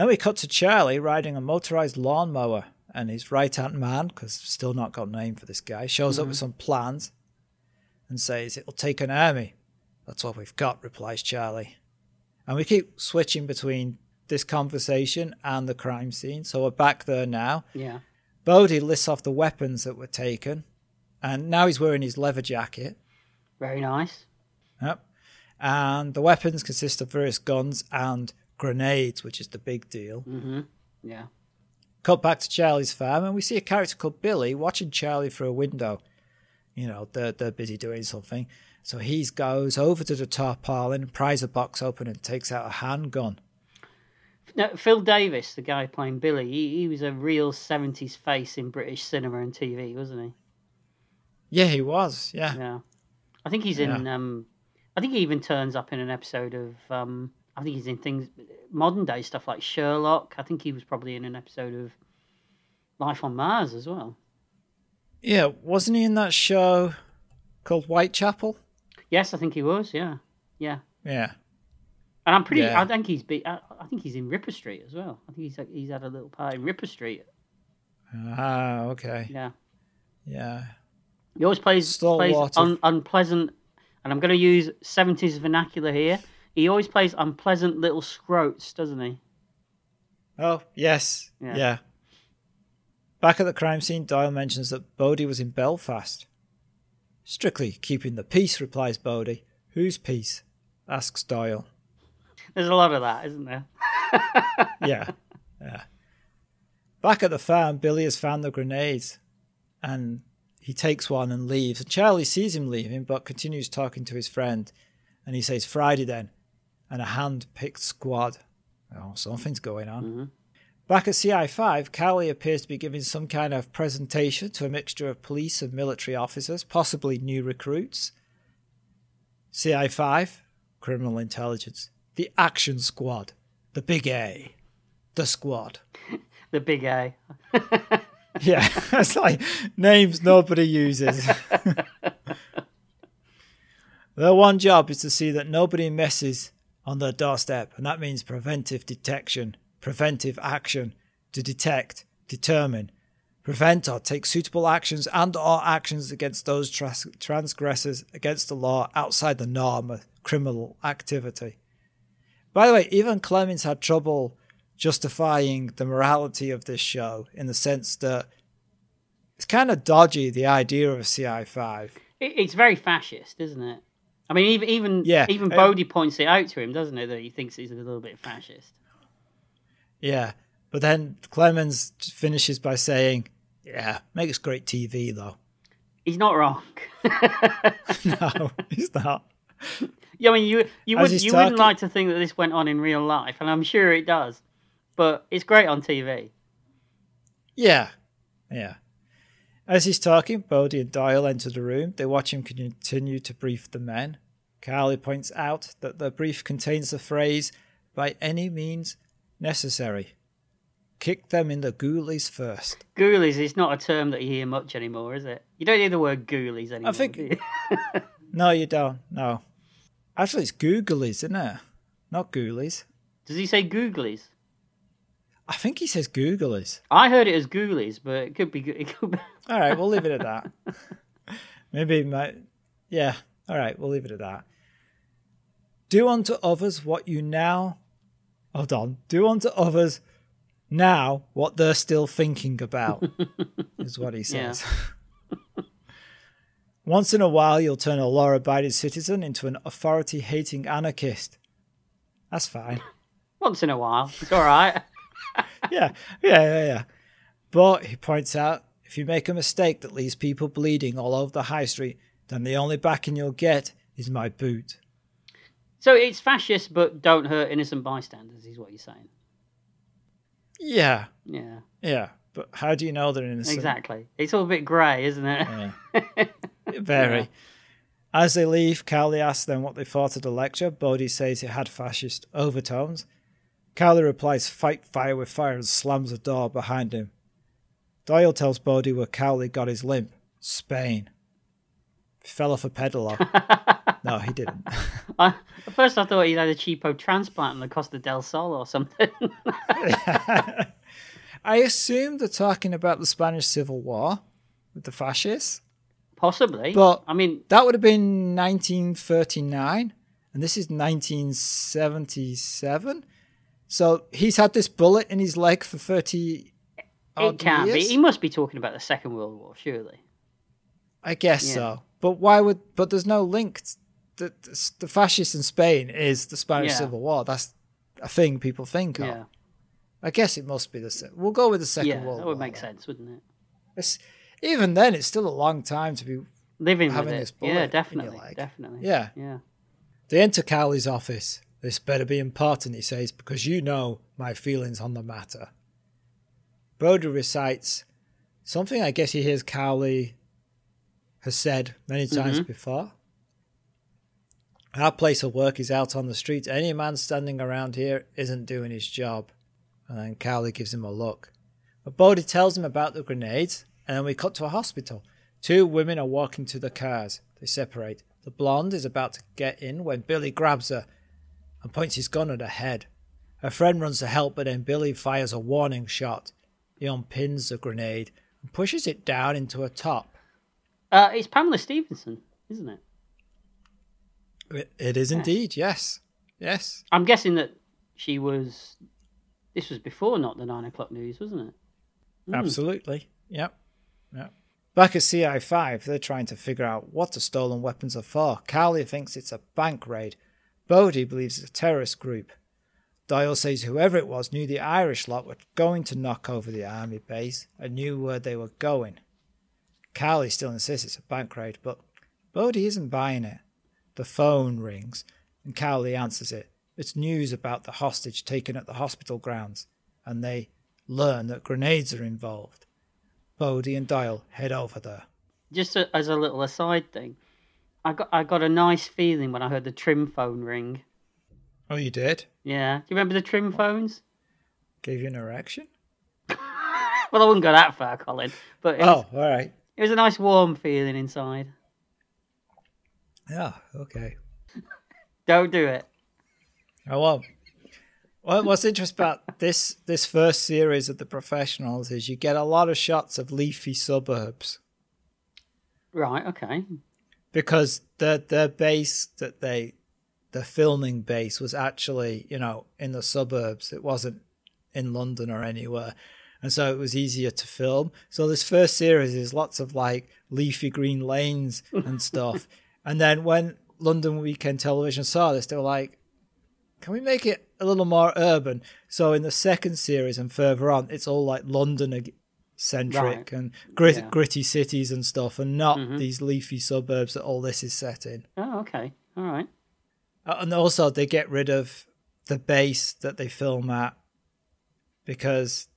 And we cut to Charlie riding a motorized lawnmower, and his right hand man, because still not got a name for this guy, shows up with mm-hmm. some plans and says, It'll take an army. That's what we've got, replies Charlie. And we keep switching between this conversation and the crime scene. So we're back there now. Yeah. Bodie lists off the weapons that were taken, and now he's wearing his leather jacket. Very nice. Yep. And the weapons consist of various guns and grenades, which is the big deal. hmm Yeah. Cut back to Charlie's farm, and we see a character called Billy watching Charlie through a window. You know, they're, they're busy doing something. So he goes over to the tarpaulin, pries a box open, and takes out a handgun. No, Phil Davis, the guy playing Billy, he, he was a real seventies face in British cinema and TV, wasn't he? Yeah, he was. Yeah. Yeah. I think he's in. Um, I think he even turns up in an episode of. Um, I think he's in things modern day stuff like Sherlock. I think he was probably in an episode of Life on Mars as well. Yeah, wasn't he in that show called Whitechapel? Yes, I think he was. Yeah, yeah. Yeah. And I'm pretty. Yeah. I think he's. Be, I, I think he's in Ripper Street as well. I think he's like he's had a little part in Ripper Street. Ah, okay. Yeah. Yeah. He always plays plays un, unpleasant, and I'm going to use 70s vernacular here. He always plays unpleasant little scroats, doesn't he? Oh, yes. Yeah. Yeah. Back at the crime scene, Doyle mentions that Bodie was in Belfast. Strictly keeping the peace, replies Bodie. Whose peace? asks Doyle. There's a lot of that, isn't there? Yeah. Yeah. Back at the farm, Billy has found the grenades and he takes one and leaves. And Charlie sees him leaving but continues talking to his friend. And he says, Friday then. And a hand picked squad. Oh, something's going on. Mhm. Back at CI5, Cowley appears to be giving some kind of presentation to a mixture of police and military officers, possibly new recruits. CI5, Criminal Intelligence. The Action Squad. The Big A. The Squad. The big A. Yeah, it's like names nobody uses. their one job is to see that nobody messes on their doorstep, and that means preventive detection, preventive action, to detect, determine, prevent or take suitable actions and or actions against those trans- transgressors against the law outside the norm of criminal activity. By the way, even Clemens had trouble justifying the morality of this show in the sense that it's kind of dodgy the idea of a CI5. It's very fascist, isn't it? I mean, even even Yeah, even um, Bodie points it out to him, doesn't it? That he thinks he's a little bit fascist. Yeah, but then Clemens finishes by saying, "Yeah, makes great TV though." He's not wrong. no, he's not. Yeah, I mean, you you As would you wouldn't like to think that this went on in real life, and I'm sure it does, but it's great on TV. Yeah, yeah. As he's talking, Bodie and Doyle enter the room. They watch him continue to brief the men. Cowley points out that the brief contains the phrase, by any means necessary. Kick them in the ghoulies first. Ghoulies is not a term that you hear much anymore, is it? You don't hear the word ghoulies anymore. I think- you? No, you don't. No. Actually, it's googlies, isn't it? Not ghoulies. Does he say googlies? I think he says googlies. I heard it as ghoulies, but it could be. It could be... All right, we'll leave it at that. Maybe my, yeah. All right, we'll leave it at that. Do unto others what you now. Hold on. Do unto others now what they're still thinking about. is what he Yeah. says. Once in a while, you'll turn a law-abiding citizen into an authority-hating anarchist. That's fine. Once in a while, it's all right. yeah, yeah, yeah, yeah. But he points out if you make a mistake that leaves people bleeding all over the high street, then the only backing you'll get is my boot. So it's fascist, but don't hurt innocent bystanders, is what you're saying. Yeah, Yeah, yeah. But how do you know they're innocent? exactly. It's all a bit grey, isn't it? Yeah. Very. As they leave, Cowley asks them what they thought of the lecture. Bodie says it had fascist overtones. Cowley replies, fight fire with fire, and slams the door behind him. Doyle tells Bodie where Cowley got his limp. Spain. Fell off a pedal. no, he didn't. I, at first, I thought he'd had a cheapo transplant in the Costa del Sol or something. I assume they're talking about the Spanish Civil War with the fascists. Possibly. But- I mean, That would have been 1939, and this is 1977. So he's had this bullet in his leg for 30 odd it can't be. He must be talking about the Second World War, surely. I guess Yeah. so. But why would? But there's no link. The, the, the fascists in Spain is the Spanish Yeah. Civil War. That's a thing people think of. Yeah, I guess it must be the. se- We'll go with the Second yeah, World that War. would make then. sense, wouldn't it? It's, even then, it's still a long time to be. Living Having with this it. bullet in Yeah, your definitely, leg. definitely. Yeah. yeah. They enter Cowley's office. This better be important, he says, because you know my feelings on the matter. Bodie recites something I guess he hears Cowley has said many times Mhm. before. Our place of work is out on the street. Any man standing around here isn't doing his job. And then Cowley gives him a look. But Bodie tells him about the grenades, and then we cut to a hospital. Two women are walking to the cars. They separate. The blonde is about to get in when Billy grabs her and points his gun at her head. Her friend runs to help, but then Billy fires a warning shot. He unpins the grenade and pushes it down into a top. Uh, it's Pamela Stephenson, isn't it? It, it is indeed, yes. Yes. I'm guessing that she was. This was before not the nine o'clock news, wasn't it? Hmm. Absolutely. Yep. Yep. Back at CI5, they're trying to figure out what the stolen weapons are for. Cowley thinks it's a bank raid. Bodie believes it's a terrorist group. Doyle says whoever it was knew the Irish lot were going to knock over the army base and knew where they were going. Cowley still insists it's a bank raid, but Bodie isn't buying it. The phone rings, and Cowley answers it. It's news about the hostage taken at the hospital grounds, and they learn that grenades are involved. Bodie and Doyle head over there. Just a, as a little aside thing, I got I got a nice feeling when I heard the trim phone ring. Oh, you did? Yeah, do you remember the trim phones? Gave you an erection? Well, I wouldn't go that far, Colin, but oh, was, Oh, all right. it was a nice warm feeling inside. Yeah, okay. Don't do it. Oh, I won't. Well, what's interesting about this this first series of the professionals is you get a lot of shots of leafy suburbs Right, okay. because the the base that they the filming base was actually you know in the suburbs. It wasn't in London or anywhere, and so it was easier to film. So this first series is lots of like leafy green lanes and stuff. and then when London Weekend Television saw this, they were like, "Can we make it a little more urban?" So in the second series and further on, it's all like London centric Right. and grit, Yeah. gritty cities and stuff, and not Mhm. these leafy suburbs that all this is set in. Oh, okay. All right. Uh, And also, they get rid of the base that they film at because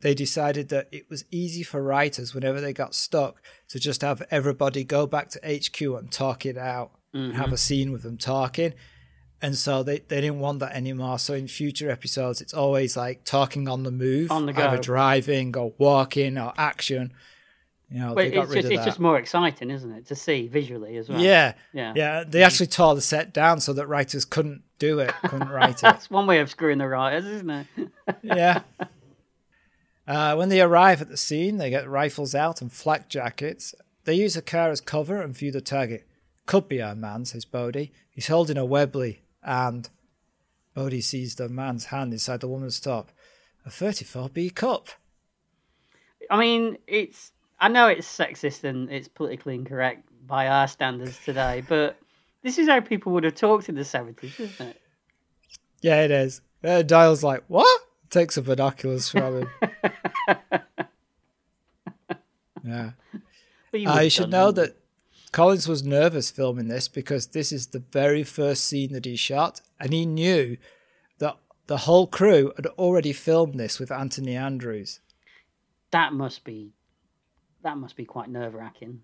they decided that it was easy for writers whenever they got stuck to just have everybody go back to HQ and talk it out and Mm-hmm. have a scene with them talking. And so they, they didn't want that anymore. So in future episodes, it's always like talking on the move, On the either go. driving or walking or action. You know, But they got it's just it's just more exciting, isn't it, to see visually as well? yeah, Yeah. yeah. They actually tore the set down so that writers couldn't do it, couldn't write it. That's one way of screwing the writers, isn't it? yeah. Uh, when they arrive at the scene, they get rifles out and flak jackets. They use a car as cover and view the target. Could be our man, says Bodie. He's holding a Webley, and Bodie sees the man's hand inside the woman's top. A 34B cup. I mean, it's I know it's sexist and it's politically incorrect by our standards today, but this is how people would have talked in the seventies, isn't it? Yeah, it is. Uh, Doyle's like, what? Takes the binoculars from him. Yeah. You Uh, would you have should know that Collins was nervous filming this because this is the very first scene that he shot, and he knew that the whole crew had already filmed this with Anthony Andrews. that must be that must be quite nerve wracking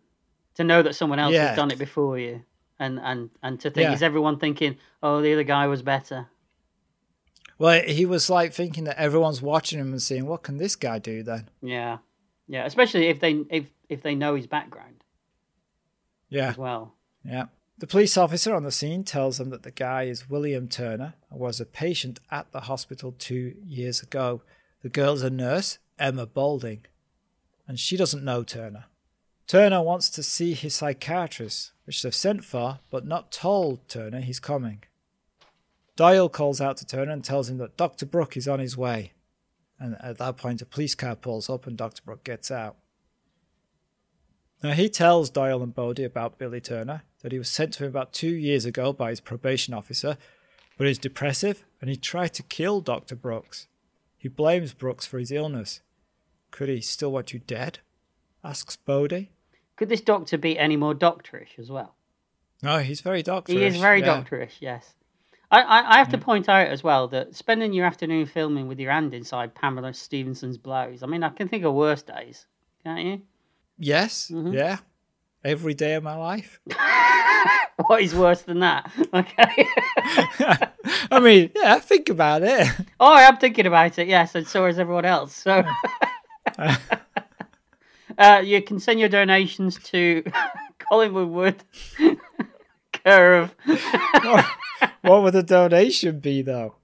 to know that someone else Yeah. has done it before you, and and and to think Yeah. is everyone thinking, oh, the other guy was better. Well, he was like thinking that everyone's watching him and seeing "What can this guy do then?" Yeah, yeah, especially if they if if they know his background Yeah, as well. yeah. The police officer on the scene tells them that the guy is William Turner and was a patient at the hospital two years ago. The girl's a nurse, Emma Balding, and she doesn't know Turner. Turner wants to see his psychiatrist, which they've sent for, but not told Turner he's coming. Doyle calls out to Turner and tells him that Dr. Brooke is on his way. And at that point, a police car pulls up and Dr. Brooke gets out. Now, he tells Doyle and Bodie about Billy Turner, that he was sent to him about two years ago by his probation officer, but he's depressive and he tried to kill Dr. Brooks. He blames Brooks for his illness. Could he still want you dead? asks Bodie. Could this doctor be any more doctorish as well? No, he's very doctorish. He is very yeah. doctorish, yes. I, I, I have to point out as well that spending your afternoon filming with your hand inside Pamela Stephenson's blouse. I mean, I can think of worse days, can't you? Yes, Mhm. yeah. Every day of my life. what is worse than that? Okay. I mean, yeah, think about it. oh, I am thinking about it, yes, and so is everyone else. So uh, you can send your donations to Collingwood Wood, care of what would the donation be, though?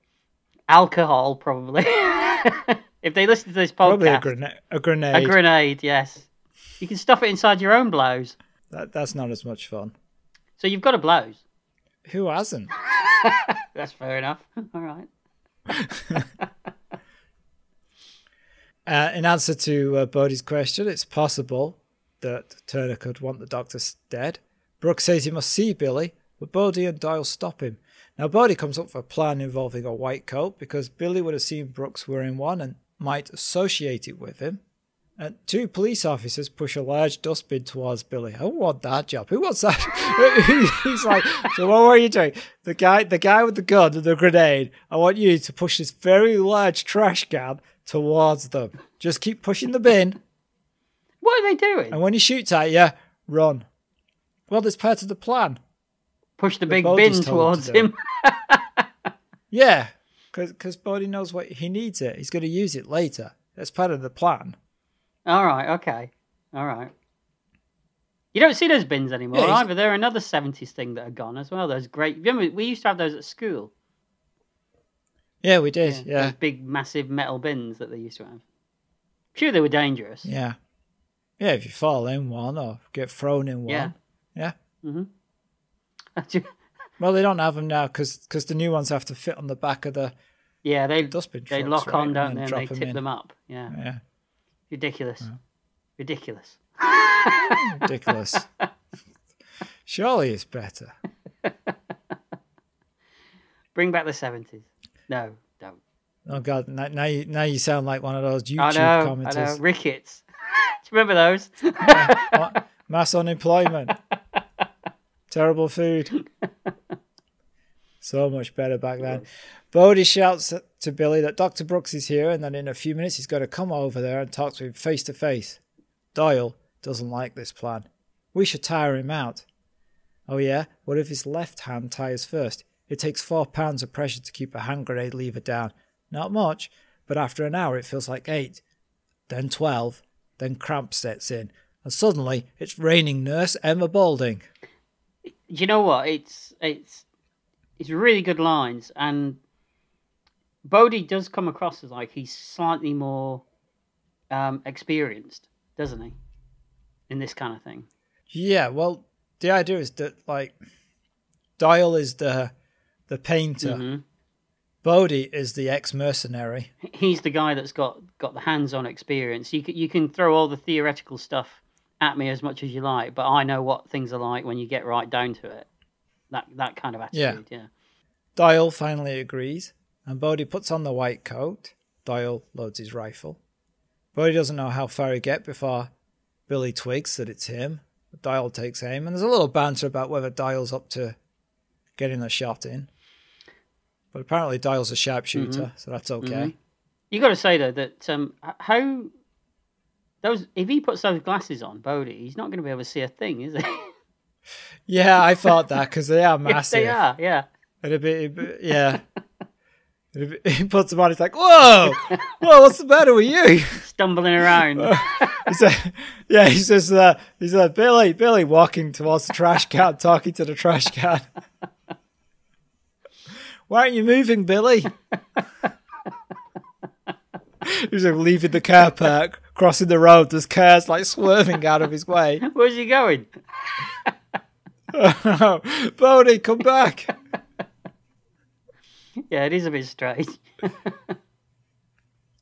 alcohol, probably. if they listen to this podcast, Probably a, grena- a grenade. a grenade, yes. You can stuff it inside your own blouse. that, that's not as much fun. So you've got a blouse. Who hasn't? That's fair enough. All right. Uh, in answer to uh, Bodie's question, it's possible that Turner could want the doctor dead. Brooks says he must see Billy, but Bodie and Doyle stop him. Now, Bodie comes up with a plan involving a white coat because Billy would have seen Brooks wearing one and might associate it with him. And two police officers push a large dustbin towards Billy. I want that job. Who wants that? He's like, so what were you doing? The guy, the guy with the gun and the grenade. I want you to push this very large trash can towards them. Just keep pushing the bin, What are they doing? and when he shoots at you, run. Well, that's part of the plan. Push the big Bodie's bin towards to him. Yeah, because Bodie knows what he needs it. He's going to use it later. That's part of the plan. All right. Okay. All right. You don't see those bins anymore Yeah, either. They're another seventies thing that are gone as well. Those great. Remember, we used to have those at school. Yeah, we did. Those Yeah, big, massive metal bins that they used to have. Sure, they were dangerous. yeah, yeah. If you fall in one or get thrown in one, Yeah. yeah. Mm-hmm. Well, they don't have them now because because the new ones have to fit on the back of the yeah, they dustbin. they trucks, lock right, on, don't and they? And they tip in. them up. Yeah, Yeah, ridiculous, ridiculous. ridiculous. Surely it's better. Bring back the seventies. No, don't. Oh God! Now, now you now you sound like one of those I YouTube know, I know. commenters. Rickets. Do you remember those? Ma- Mass unemployment. Terrible food. So much better back then. Bodie shouts to Billy that Dr. Brooks is here and that in a few minutes he's going to come over there and talk to him face to face. Doyle doesn't like this plan. We should tire him out. Oh, yeah? What if his left hand tires first? It takes four pounds of pressure to keep a hand grenade lever down. Not much, but after an hour it feels like eight, then twelve, then cramp sets in, and suddenly it's raining nurse Emma Balding. You know what? It's it's it's really good lines, and Bodie does come across as like he's slightly more um, experienced, doesn't he? In this kind of thing. Yeah, well, the idea is that like Doyle is the the painter, Mhm. Bodie is the ex mercenary. He's the guy that's got got the hands-on experience. You can you can throw all the theoretical stuff at me as much as you like, but I know what things are like when you get right down to it. That that kind of attitude. Yeah. Doyle finally agrees, and Bodie puts on the white coat. Doyle loads his rifle. Bodie doesn't know how far he get before Billy twigs that it's him. Doyle takes aim, and there's a little banter about whether Doyle's up to getting a shot in. But apparently, Doyle's a sharpshooter, Mm-hmm. so that's okay. Mhm. You got to say though that um, how those if he puts those glasses on, Bodie, he's not going to be able to see a thing, is he? Yeah, I thought that because they are yes, massive. they are. Yeah. It'd be, it'd be- yeah. It'd be- he puts them on. He's like, "Whoa, whoa, what's the matter with you?" Stumbling around. He said, "Yeah." He says, uh, "He's like Billy, Billy, walking towards the trash can, talking to the trash can." Why aren't you moving, Billy? He's like leaving the car park, crossing the road. There's cars like swerving out of his way. Where's he going? Bodie, come back. Yeah, it is a bit strange.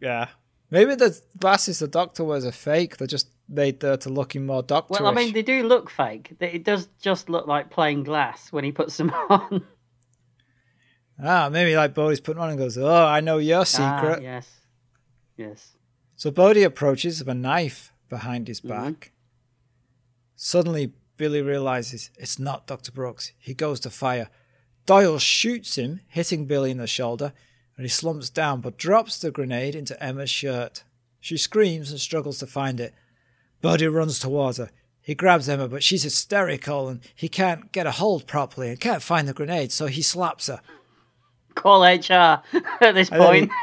Yeah. Maybe the glasses the doctor wears are fake. They're just made there to look more doctorish. Well, I mean, they do look fake. It does just look like plain glass when he puts them on. Ah, maybe like Bodie's putting on and goes, "Oh, I know your secret." Ah, yes. Yes. So Bodie approaches with a knife behind his Mhm. back. Suddenly, Billy realizes it's not Dr. Brooks. He goes to fire. Doyle shoots him, hitting Billy in the shoulder, and he slumps down but drops the grenade into Emma's shirt. She screams and struggles to find it. Bodie runs towards her. He grabs Emma, but she's hysterical and he can't get a hold properly and can't find the grenade, so he slaps her. Call HR at this point.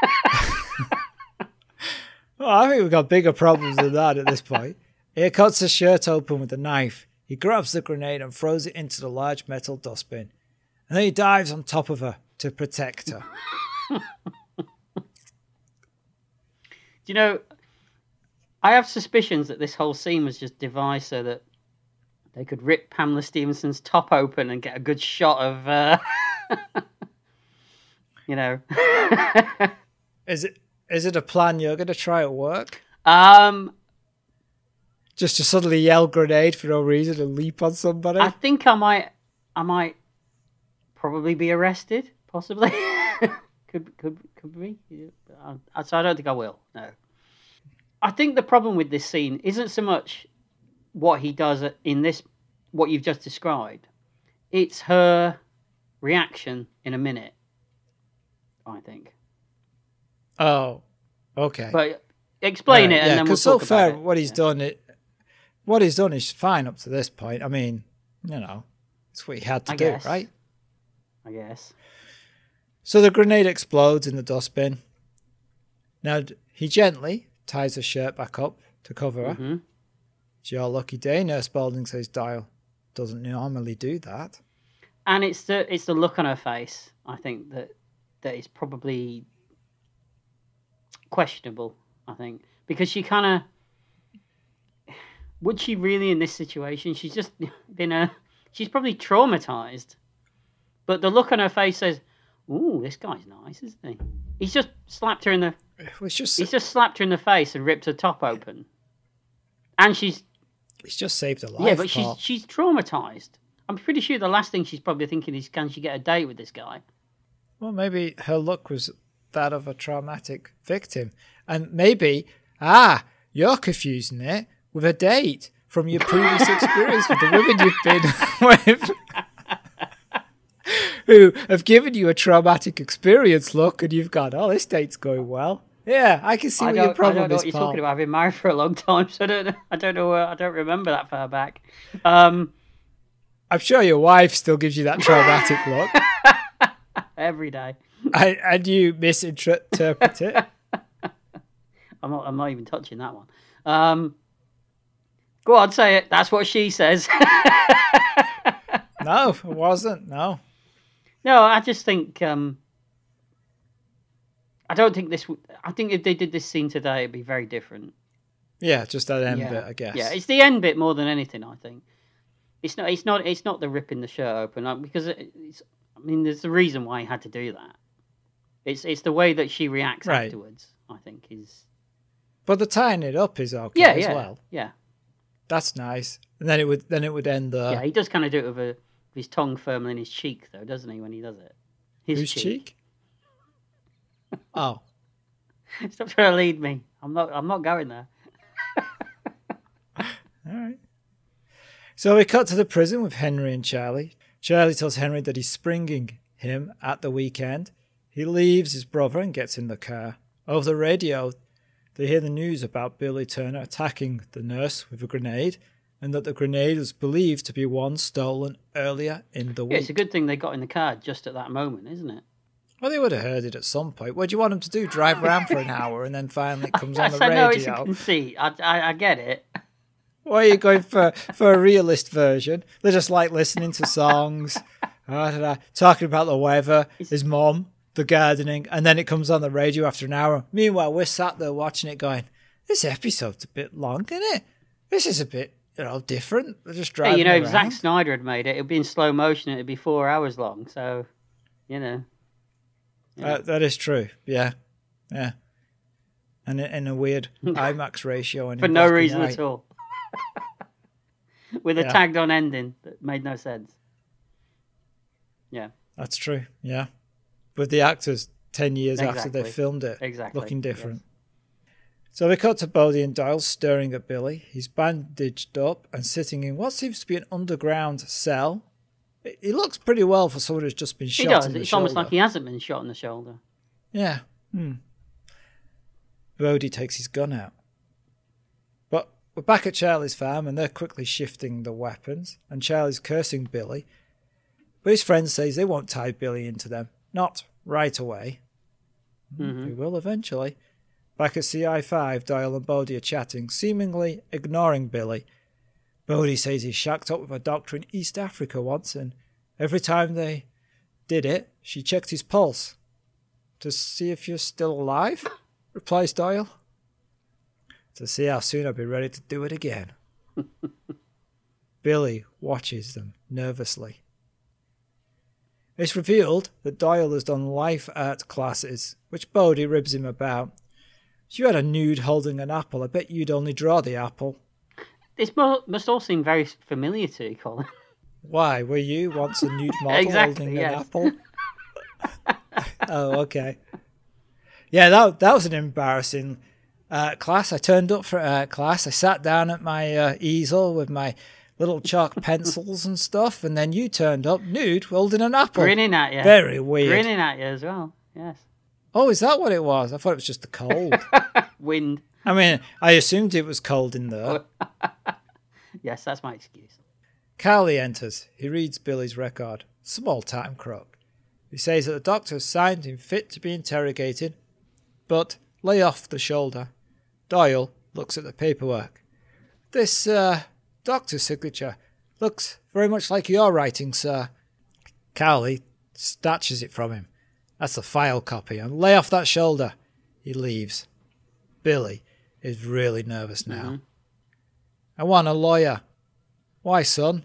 Well, I think we've got bigger problems than that at this point. He cuts the shirt open with a knife. He grabs the grenade and throws it into the large metal dustbin. And then he dives on top of her to protect her. Do you know? I have suspicions that this whole scene was just devised so that they could rip Pamela Stephenson's top open and get a good shot of, uh, you know. Is it is it a plan you're going to try at work? um, Just to suddenly yell grenade for no reason and leap on somebody? I think I might, I might probably be arrested, possibly. could could could be. Yeah, So I don't think I will. No. I think the problem with this scene isn't so much what he does in this, what you've just described. It's her reaction in a minute. I think. oh, okay. But explain Right, it, and yeah, then we'll so talk far what he's Yeah. done it what he's done is fine up to this point. I mean, you know, it's what he had to I do, guess. right? I guess. So the grenade explodes in the dustbin. Now he gently ties her shirt back up to cover her. hmm It's your lucky day, Nurse Balding says Doyle. Doesn't normally do that. and it's the it's the look on her face. I think that that is probably questionable. I think because she kind of would she really in this situation? She's just been a she's probably traumatized, but the look on her face says, "Ooh, this guy's nice, isn't he?" He's just slapped her in the just he's just slapped her in the face and ripped her top open, and she's he's just saved her life. yeah, but she's she's traumatized. I'm pretty sure the last thing she's probably thinking is, can she get a date with this guy? Well, maybe her look was that of a traumatic victim. And maybe, ah, you're confusing it with a date from your previous experience with the women you've been with. Who have given you a traumatic experience look, and you've gone, oh, this date's going well. Yeah, I can see I what your I don't know is, what you're Paul. talking about. I've been married for a long time, so I don't. know- I don't know. uh, I don't remember that far back. Um, I'm sure your wife still gives you that traumatic look, every day. and, and you misinterpret it. I'm not. I'm not even touching that one. Um, go on, say it. That's what she says. No, it wasn't. No. no, I just think. Um, I don't think this. I think if they did this scene today, it'd be very different. Yeah, just that end yeah. bit, I guess. Yeah, it's the end bit more than anything. I think it's not. It's not. It's not the ripping the shirt open like, because it, it's. I mean, there's a reason why he had to do that. It's it's the way that she reacts Right. afterwards. I think is. But the tying it up is okay Yeah, as yeah, well. yeah, That's nice. And then it would then it would end there. yeah. He does kind of do it with, a, with his tongue firmly in his cheek, though, doesn't he? When he does it, his Whose cheek? oh. Stop trying to lead me. I'm not. I'm not going there. All right. So we cut to the prison with Henry and Charlie. Charlie tells Henry that he's springing him at the weekend. He leaves his brother and gets in the car. Over the radio, they hear the news about Billy Turner attacking the nurse with a grenade, and that the grenade was believed to be one stolen earlier in the Yeah, week. it's a good thing they got in the car just at that moment, isn't it? Well, they would have heard it at some point. What do you want them to do? Drive around for an hour and then finally it comes on the I know it's a radio? conceit. I, I, I get it. Why are you going for for a realist version? They're just like listening to songs, ah, da, da, talking about the weather, his mom, the gardening, and then it comes on the radio after an hour. Meanwhile, we're sat there watching it, going, "This episode's a bit long, isn't it? This is a bit, you know, different." They're just driving Hey, you know, if around. Zack Snyder had made it, it'd be in slow motion. It'd be four hours long. So, you know, Uh, that is true. Yeah, yeah, and in- in a weird IMAX ratio and for no reason at all. With a Yeah. tagged on ending that made no sense. Yeah, That's true. Yeah, with the actors ten years after they filmed it, exactly. looking different. So we cut to Bodie and Doyle staring at Billy. He's bandaged up and sitting in what seems to be an underground cell. He- looks pretty well for someone who's just been shot He does. in the It's shoulder. almost like he hasn't been shot in the shoulder. Yeah. Hmm. Bodie takes his gun out. We're back at Charlie's farm and they're quickly shifting the weapons, and Charlie's cursing Billy. But his friend says they won't tie Billy into them. Not right away. hmm They will eventually. Back at CI5, Doyle and Bodie are chatting, seemingly ignoring Billy. Bodie says he shacked up with a doctor in East Africa once, and every time they did it, she checked his pulse. To see if you're still alive? replies Doyle. To see how soon I'll be ready to do it again. Billy watches them nervously. It's revealed that Doyle has done life art classes, which Bodie ribs him about. If you had a nude holding an apple, I bet you'd only draw the apple. This must all seem very familiar to you, Colin. Why? Were you once a nude model Exactly, holding yes. an apple? oh, okay. Yeah, that that was an embarrassing uh, class. I turned up for uh, class. I sat down at my uh, easel with my little chalk pencils and stuff, and then you turned up nude holding an apple. Grinning at you. Very weird. Grinning at you as well. Yes. Oh, is that what it was? I thought it was just the cold. Wind. I mean, I assumed it was cold in there. Yes, that's my excuse. Cowley enters. He reads Billy's record. Small time crook. He says that the doctor has signed him fit to be interrogated, but lay off the shoulder. Doyle looks at the paperwork. This, uh, doctor's signature looks very much like your writing, sir. Cowley snatches it from him. That's the file copy, and lay off that shoulder. He leaves. Billy is really nervous now. Mhm. I want a lawyer. Why, son?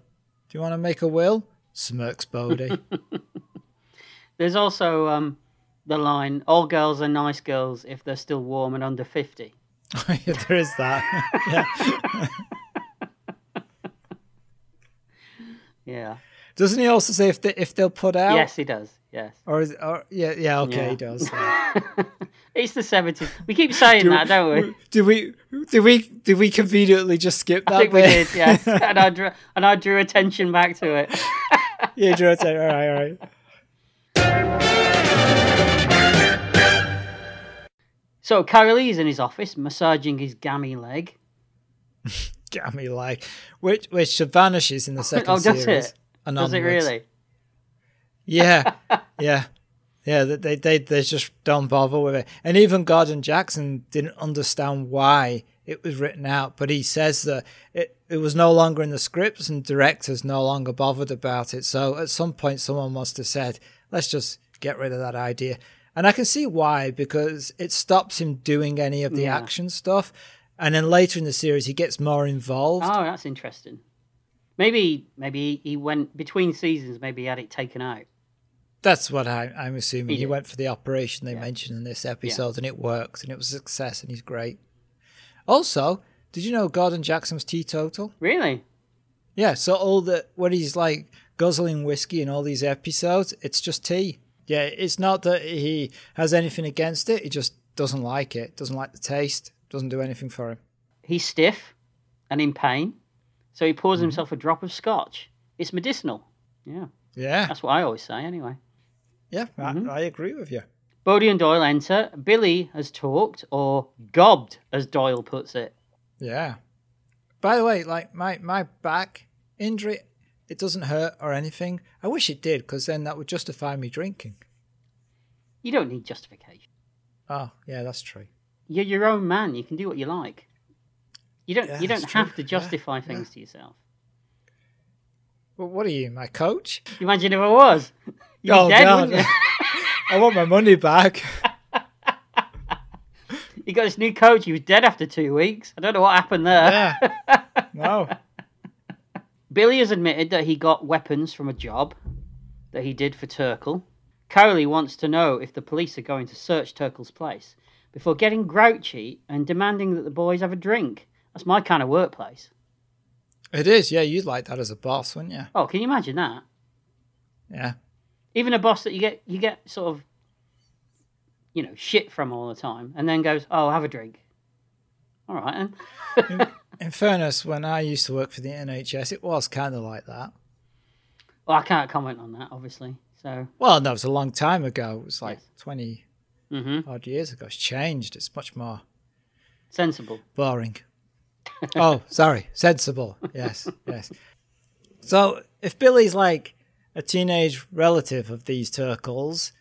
Do you want to make a will? Smirks Bodie. There's also um, the line, all girls are nice girls if they're still warm and under 50. Yeah, there is that. yeah. Yeah. Doesn't he also say if they if they'll put out? Yes, he does. Yes. Or is or yeah yeah okay Yeah. he does. it's the 70s. We keep saying Do- that, don't we? Did we did we did we conveniently just skip that I think we bit? did, yes. and, I drew, and I drew attention back to it. yeah, drew it. All right, all right. So Cowley's in his office, massaging his gammy leg. Gammy leg, which which vanishes in the oh, second Oh, does series. it? and Does it really? Yeah, yeah, yeah. They they they, they just don't bother with it. And even Gordon Jackson didn't understand why it was written out, but he says that it it was no longer in the scripts and directors no longer bothered about it. So at some point, someone must have said, "Let's just get rid of that idea." And I can see why because it stops him doing any of the Yeah. action stuff. And then later in the series, he gets more involved. Oh, that's interesting. Maybe maybe he went between seasons. Maybe he had it taken out. That's what I, I'm assuming. He He went for the operation they Yeah. mentioned in this episode, and it worked, and it was a success, and he's great. Also, did you know Gordon Jackson was teetotal? Really? Yeah, so all the when he's like guzzling whiskey in all these episodes, it's just tea. Yeah, it's not that he has anything against it; he just doesn't like it, doesn't like the taste, doesn't do anything for him. He's stiff and in pain. So he pours himself a drop of scotch. It's medicinal. Yeah, Yeah, that's what I always say anyway. yeah, Mhm. I, I agree with you. Bodie and Doyle enter. Billy has talked, or gobbed, as Doyle puts it. Yeah. By the way, like my my back injury, it doesn't hurt or anything. I wish it did, because then that would justify me drinking. You don't need justification. Oh, yeah, that's true. You're your own man. You can do what you like. You don't. Yeah, you don't have true. to justify yeah. things to yourself. Well, what are you, my coach? Imagine if I was. You'd Oh, dead, God. I want my money back. You got this new coach. He was dead after two weeks. I don't know what happened there. Yeah. No. Billy has admitted that he got weapons from a job that he did for Turkle. Cowley wants to know if the police are going to search Turkle's place before getting grouchy and demanding that the boys have a drink. That's my kind of workplace. It is, yeah. You'd like that as a boss, wouldn't you? Oh, can you imagine that? Yeah. Even a boss that you get you get sort of you know shit from all the time, and then goes, "Oh, have a drink." All right, then. In fairness, when I used to work for the NHS, it was kind of like that. well, I can't comment on that, obviously. So, Well, that was a long time ago. It was like Yes. 20 hmm odd years ago. It's changed. It's much more sensible. boring. oh, sorry. Sensible. Yes, yes. So, if Billy's like a teenage relative of these turkles,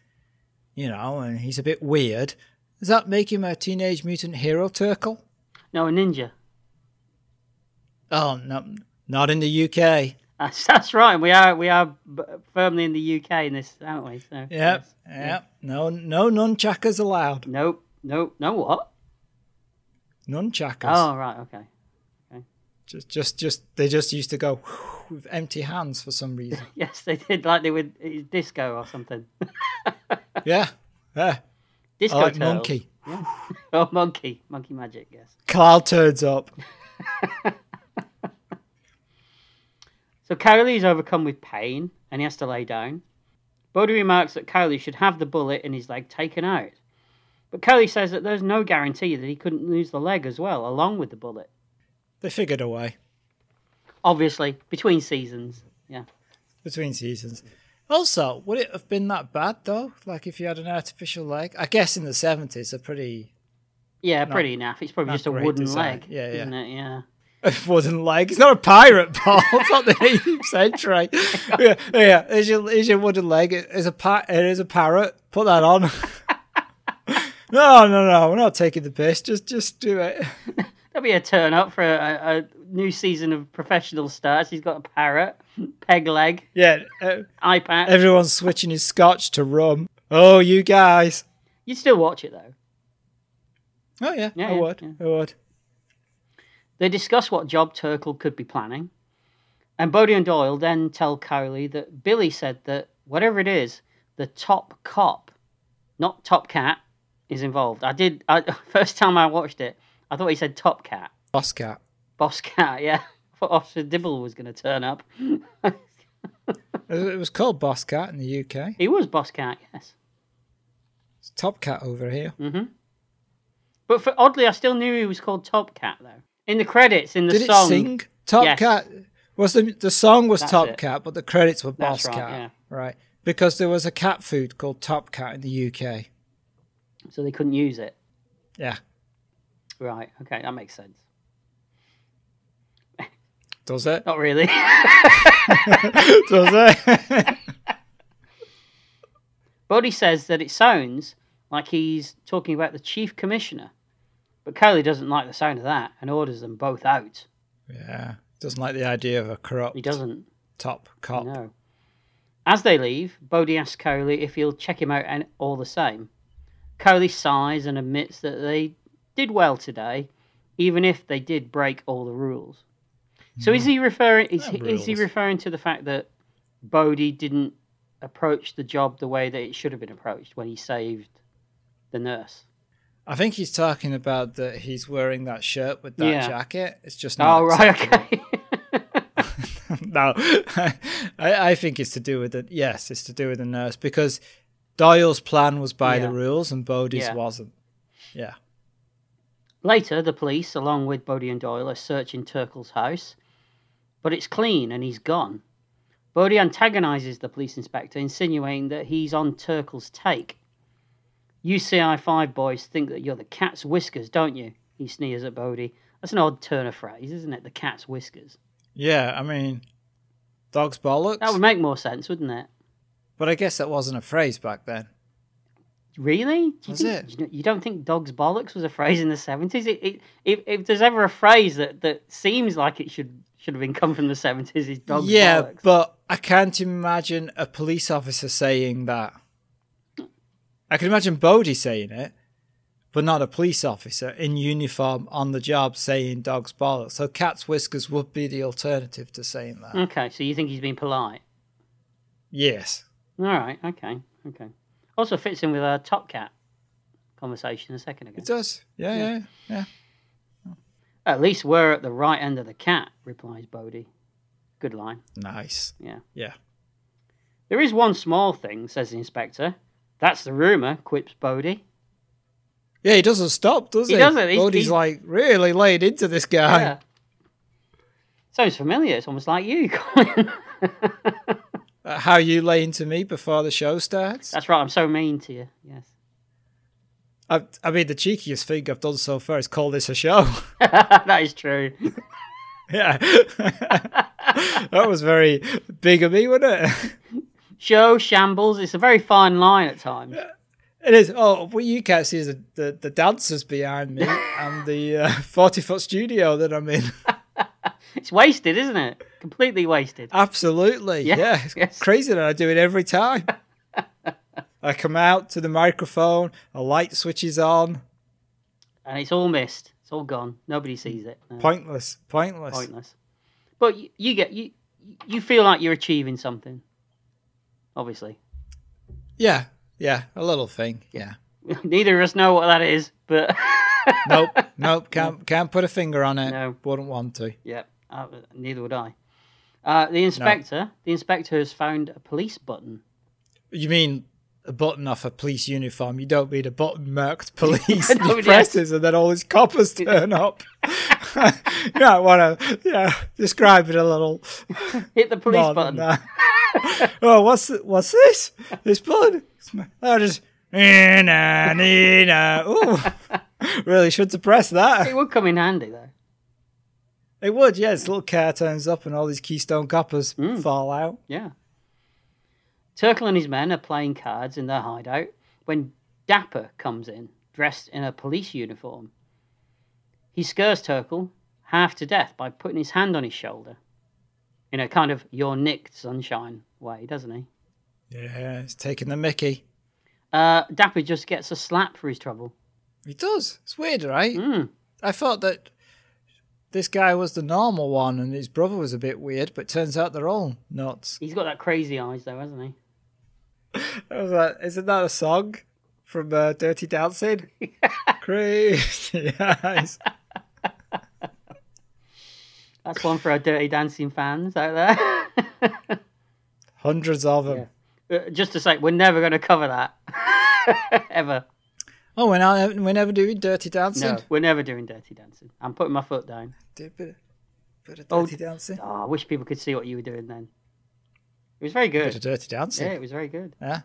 you know, and he's a bit weird, does that make him a teenage mutant hero turkle? No, a ninja. Oh, no, not in the UK. That's, that's right. We are we are firmly in the UK in this, aren't we? So, Yep, yep. No, no nunchuckers allowed. Nope. Nope. No what? Nunchuckers. Oh right. Okay. Just, just, just. They just used to go with empty hands for some reason. Yes, they did like they would disco or something. yeah, yeah. I Disco like turtles. monkey. Oh, monkey. Monkey magic. Yes. Cloud turns up. So Cowley is overcome with pain and he has to lay down. Bodie remarks that Cowley should have the bullet in his leg taken out. But Cowley says that there's no guarantee that he couldn't lose the leg as well, along with the bullet. They figured a way Obviously, between seasons. Yeah. between seasons. Also, would it have been that bad though? Like if you had an artificial leg? I guess in the seventies, a pretty Yeah, Not- pretty enough. It's probably just a wooden design. leg. Yeah, yeah. Isn't it? Yeah. Wooden leg. It's not a pirate, Paul. It's not the 18th century. Yeah, yeah. Here's your, here's your wooden leg. It is a pa- It is a parrot. Put that on. no, no, no. We're not taking the piss. Just, just do it. That'll be a turn up for a, a new season of professional stars. He's got a parrot, peg leg, Yeah. Uh, patch. everyone's switching his scotch to rum. Oh, you guys. You'd still watch it though. Oh yeah, Yeah, I yeah, would. yeah. I would. They discuss what job Turkle could be planning, and Bodie and Doyle then tell Cowley that Billy said that whatever it is, the top cop, not top cat, is involved. I did. I, first time I watched it, I thought he said top cat, Boss cat. boss cat. Yeah, I thought Officer Dibble was going to turn up. It was called Boss Cat in the UK. he was boss cat, yes. It's Top Cat over here. hmm But for oddly, I still knew he was called Top Cat though. In the credits, in the Did song, it sing Top Yes. Cat? Was the the song was That's Top it. Cat, but the credits were Boss right, Cat, yeah. right? Because there was a cat food called Top Cat in the UK. so they couldn't use it. Yeah, Right. Okay, that makes sense. does it? Not really. does it? Bodie says that it sounds like he's talking about the chief commissioner, but Cowley doesn't like the sound of that and orders them both out. yeah, doesn't like the idea of a corrupt He doesn't. top cop. No. As they leave, Bodie asks Cowley if he'll check him out and all the same. Cowley sighs and admits that they did well today, even if they did break all the rules. So is hmm. he referring? Is, he- is he referring to the fact that Bodie didn't approach the job the way that it should have been approached when he saved the nurse? I think he's talking about that he's wearing that shirt with that Yeah. jacket. It's just oh, not Oh right, okay. no, I, I think it's to do with it. Yes, it's to do with the nurse because Doyle's plan was by the rules and Bodie's Yeah. wasn't. Yeah. Later, the police, along with Bodie and Doyle, are searching Turkle's house. but it's clean and he's gone. Bodie antagonizes the police inspector, insinuating that he's on Turkle's take. You CI5 boys think that you're the cat's whiskers, don't you? He sneers at Bodie. That's an odd turn of phrase, isn't it? The cat's whiskers. Yeah, I mean, dog's bollocks. That would make more sense, wouldn't it? But I guess that wasn't a phrase back then. Really? Do you think, it? You don't think "dog's bollocks" was a phrase in the seventies? It, it, if, if there's ever a phrase that, that seems like it should should have been come from the seventies, is "dog's yeah, bollocks." but I can't imagine a police officer saying that. I can imagine Bodie saying it, but not a police officer in uniform on the job saying dog's bollocks. So cat's whiskers would be the alternative to saying that. Okay, so you think he's being polite? Yes. All right. Okay. Okay. Also fits in with our Top Cat conversation a second ago. It does. Yeah, yeah, yeah. At least we're at the right end of the cat, replies Bodie. Good line. Nice. Yeah. Yeah. There is one small thing, says the inspector. That's the rumour, quips Bodie. Yeah, he doesn't stop, does He he? doesn't. He's- Bodie's he's- like really laid into this guy. Yeah. Sounds familiar. It's almost like you, Colin. Uh, How you lay into me before the show starts? That's right. I'm so mean to you. Yes. I, I mean, the cheekiest thing I've done so far is call this a show. that is true. yeah. that was very big of me, wasn't it? Show shambles. It's a very fine line at times. It is. Oh, what you can't see is the, the, the dancers behind me and the uh, 40 foot studio that I'm in. It's wasted, isn't it? Completely wasted. Absolutely. Yeah, Yeah. It's yes. crazy that I do it every time. I come out to the microphone, a light switches on. And it's all missed. It's all gone. Nobody sees it. No, Pointless. Pointless. pointless. But you, you get you you feel like you're achieving something. Obviously. Yeah. Yeah. A little thing. Yeah. Neither of us know what that is, but Nope. nope. Can't, can't put a finger on it. No. Wouldn't want to. yeah, uh, neither would I. Uh, the inspector, the inspector has found a police button. You mean a button off a police uniform? You don't mean a button marked police No, he yeah. presses and then all his coppers turn up. you might want to, yeah, describe it a little Hit the police button. oh, what's what's this? This blood. Oh, just na na na. Ooh, really should suppress that. It would come in handy though. It would, yeah. This little car turns up and all these Keystone coppers Mm. fall out. Yeah. Turkle and his men are playing cards in their hideout when Dapper comes in, dressed in a police uniform. He scares Turkle half to death by putting his hand on his shoulder. In a kind of you're nicked sunshine way, doesn't he? Yeah, he's taking the mickey. Uh, Dapper just gets a slap for his trouble. He does. It's weird, right? Mm. I thought that this guy was the normal one and his brother was a bit weird, but turns out they're all nuts. He's got that crazy eyes though, hasn't he? I was like, isn't that a song from uh, Dirty Dancing? Crazy eyes. That's one for our Dirty Dancing fans out there. Hundreds of them. Uh, just to say, we're never going to cover that. Ever. Oh, we're, not, we're never doing Dirty Dancing? No, we're never doing Dirty Dancing. I'm putting my foot down. Do a bit of, bit of Oh, Dirty Dancing. Oh, I wish people could see what you were doing then. It was very Bit of good. Dirty Dancing. Yeah, it was very good. Yeah.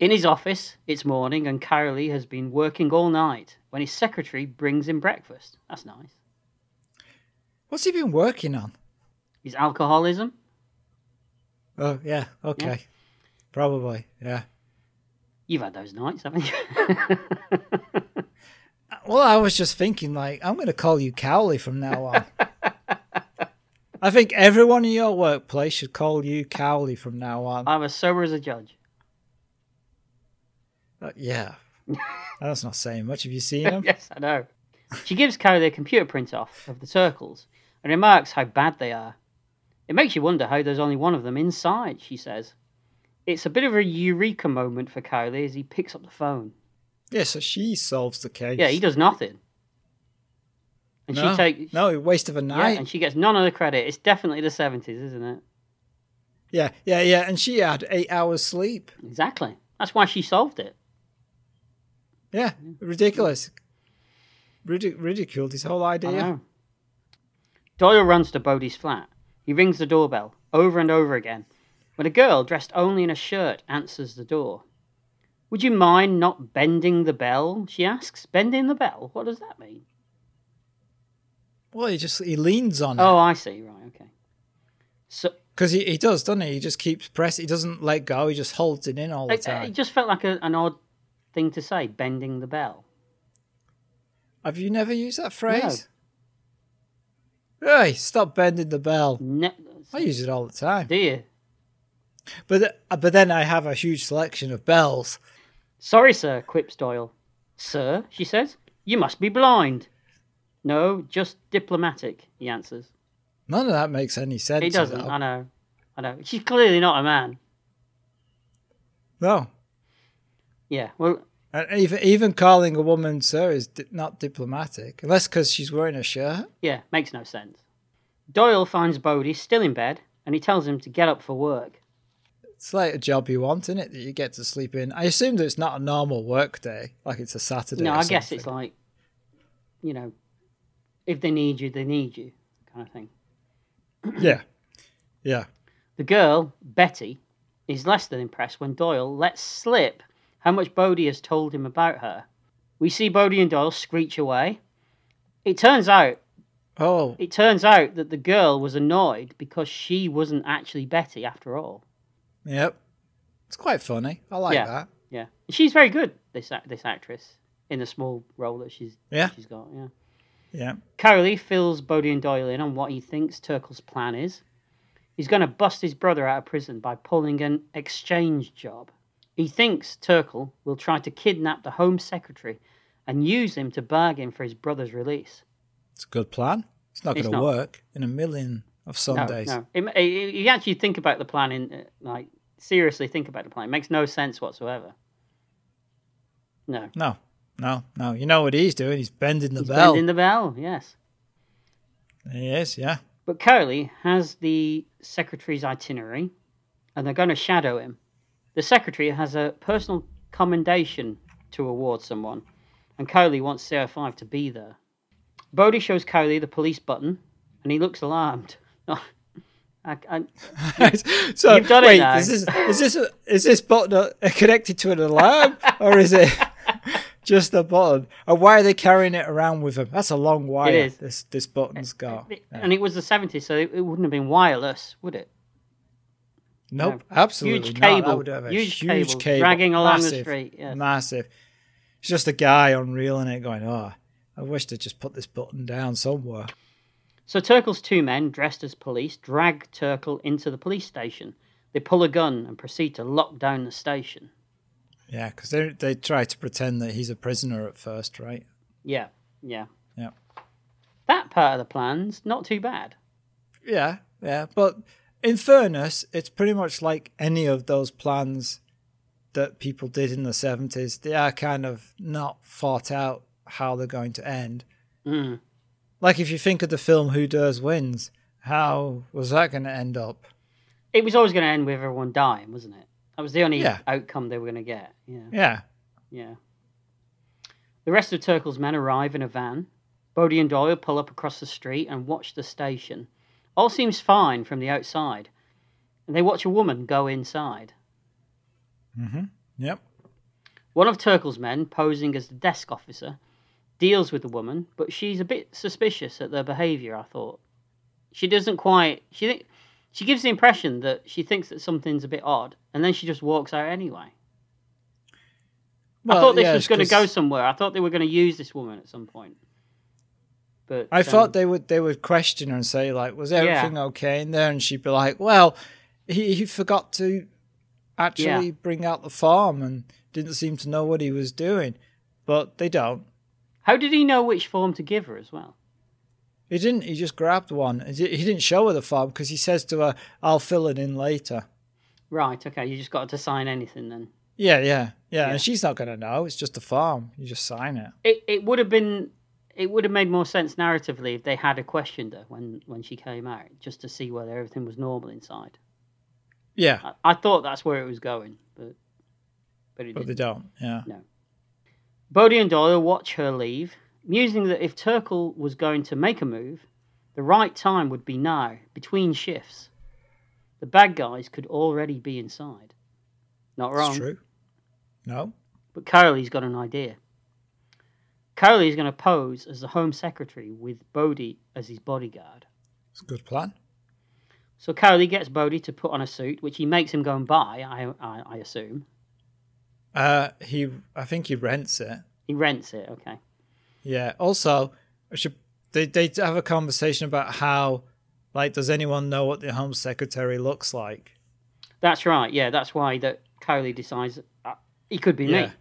In his office, it's morning, and Cowley has been working all night when his secretary brings him breakfast. That's nice. What's he been working on? His alcoholism. Oh, yeah. Okay. Probably. Yeah. You've had those nights, haven't you? Well, I was just thinking, like, I'm going to call you Cowley from now on. I think everyone in your workplace should call you Cowley from now on. I'm as sober as a judge. Uh, yeah. That's not saying much. Have you seen him? yes, I know. She gives Cowley a computer print off of the circles and remarks how bad they are. It makes you wonder how there's only one of them inside, she says. It's a bit of a eureka moment for Cowley as he picks up the phone. Yeah, so she solves the case. Yeah, he does nothing. And no, she takes no waste of a yeah, night. and she gets none of the credit. It's definitely the seventies, isn't it? Yeah, yeah, yeah. And she had eight hours sleep. Exactly. That's why she solved it. Yeah, ridiculous. Ridic- ridiculed his whole idea. Doyle runs to Bodie's flat. He rings the doorbell over and over again when a girl dressed only in a shirt answers the door. Would you mind not bending the bell? She asks. Bending the bell? What does that mean? Well, he just he leans on oh, it Oh, I see. Right, okay. So because he, he does, doesn't he? He just keeps pressing. He doesn't let go. He just holds it in all the it, time. it just felt like a, an odd thing to say, bending the bell. Have you never used that phrase? Hey, stop bending the bell. I use it all the time. do you? But th- but then I have a huge selection of bells. Sorry, sir, quips Doyle. Sir, she says, you must be blind. No, just diplomatic, he answers. None of that makes any sense. He doesn't. I know. I know. She's clearly not a man. No. Yeah, well, And even even calling a woman sir is di- not diplomatic, unless because she's wearing a shirt. yeah, makes no sense. Doyle finds Bodie still in bed and he tells him to get up for work. It's like a job you want, isn't it? That you get to sleep in. I assume that it's not a normal work day, like it's a Saturday. no, I guess it's like, you know, if they need you, they need you, kind of thing. yeah, yeah. The girl, Betty, is less than impressed when Doyle lets slip how much Bodie has told him about her. We see Bodie and Doyle screech away. It turns out Oh, it turns out that the girl was annoyed because she wasn't actually Betty after all. yep. It's quite funny. I like Yeah. that. Yeah, she's very good. This this actress in the small role that she's Yeah. she's got. Yeah. Yeah. Cowley fills Bodie and Doyle in on what he thinks Turkle's plan is. He's going to bust his brother out of prison by pulling an exchange job. He thinks Turkle will try to kidnap the Home Secretary and use him to bargain for his brother's release. It's a good plan. It's not going to work in a million of Sundays. No, no. It, it- you actually think about the plan in, uh, like, seriously think about the plan. It makes no sense whatsoever. No. no, no, no. You know what he's doing? He's bending the He's bell. bending the bell, yes. He is, yeah. But Cowley has the secretary's itinerary, and they're going to shadow him. The secretary has a personal commendation to award someone, and Cowley wants CI5 to be there. Bodie shows Cowley the police button, and he looks alarmed. I, I, so You've done it wait, now. is this is this is this button connected to an alarm or is it just a button? And why are they carrying it around with them? That's a long wire. This this button's got. And it was the 70s, so it, it wouldn't have been wireless, would it? Nope, no. absolutely Huge not. cable, That would have a huge huge, cable cable, dragging along the street, yes. Massive. It's just a guy unreeling it, going, "Oh, I wish they'd just put this button down somewhere." So Turkle's two men, dressed as police, drag Turkle into the police station. They pull a gun and proceed to lock down the station. Yeah, because they they try to pretend that he's a prisoner at first, right? Yeah, yeah. Yeah. That part of the plan's not too bad. Yeah, yeah. But in fairness, it's pretty much like any of those plans that people did in the 70s. They are kind of not thought out how they're going to end. Mm. Like if you think of the film Who Dares Wins, how was that going to end up? It was always going to end with everyone dying, wasn't it? That was the only Yeah. outcome they were going to get. Yeah, Yeah. yeah. The rest of Turkle's men arrive in a van. Bodie and Doyle pull up across the street and watch the station. All seems fine from the outside, and they watch a woman go inside. Mm-hmm. Yep. One of Turkle's men, posing as the desk officer, deals with the woman, but she's a bit suspicious at their behaviour. I thought she doesn't quite. She think she gives the impression that she thinks that something's a bit odd, and then she just walks out anyway. I thought this yeah, was going to go somewhere. I thought they were going to use this woman at some point. But I um, thought they would they would question her and say like, "Was everything okay in there?" And she'd be like, "Well, he, he forgot to actually Yeah. bring out the farm and didn't seem to know what he was doing." But they don't. How did he know which form to give her as well? He didn't. He just grabbed one. He didn't show her the farm because he says to her, "I'll fill it in later." Right. Okay. You just got to sign anything then. Yeah, yeah, yeah. Yeah. And she's not gonna know. It's just a farm. You just sign it. It it would have been it would have made more sense narratively if they had a questioned her when when she came out just to see whether everything was normal inside. Yeah, I, I thought that's where it was going, but but it but they don't. Yeah. No. Bodie and Doyle watch her leave, musing that if Turkle was going to make a move, The right time would be now, between shifts. The bad guys could already be inside. Not wrong. It's true. No. But Cowley's got an idea. Cowley's going to pose as the Home Secretary with Bodie as his bodyguard. It's a good plan. So Cowley gets Bodie to put on a suit, which he makes him go and buy, I, I, I assume. Uh, he, I think he rents it. He rents it, okay. Yeah. Also, I should they they have a conversation about how, like, does anyone know what the Home Secretary looks like? That's right, yeah, that's why that Cowley decides uh, he could be Yeah. me.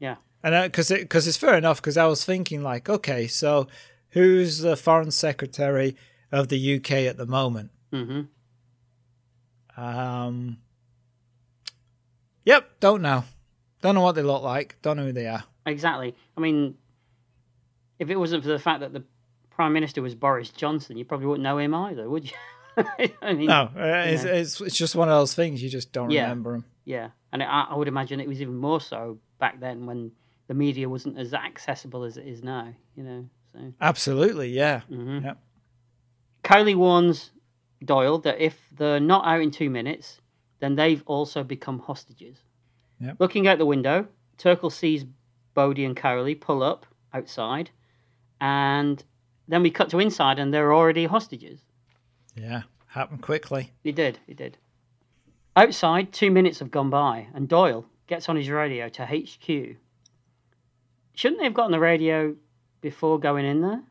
Yeah. And because it, cause it's fair enough, because I was thinking, like, okay, so who's the Foreign Secretary of the UK at the moment? hmm Um, yep, don't know. Don't know what they look like. Don't know who they are. Exactly. I mean, if it wasn't for the fact that the Prime Minister was Boris Johnson, you probably wouldn't know him either, would you? I mean, No, uh, it's, Yeah. it's it's just one of those things you just don't Yeah. remember them. Yeah, and I, I would imagine it was even more so back then when the media wasn't as accessible as it is now. You know, so. Absolutely, yeah. hmm Yep. Cowley warns Doyle that if they're not out in two minutes, then they've also become hostages. Yep. Looking out the window, Turkle sees Bodie and Cowley pull up outside, and then we cut to inside, and they're already hostages. Yeah, happened quickly. It did, it did. Outside, two minutes have gone by, and Doyle gets on his radio to HQ. Shouldn't they have gotten the radio before going in there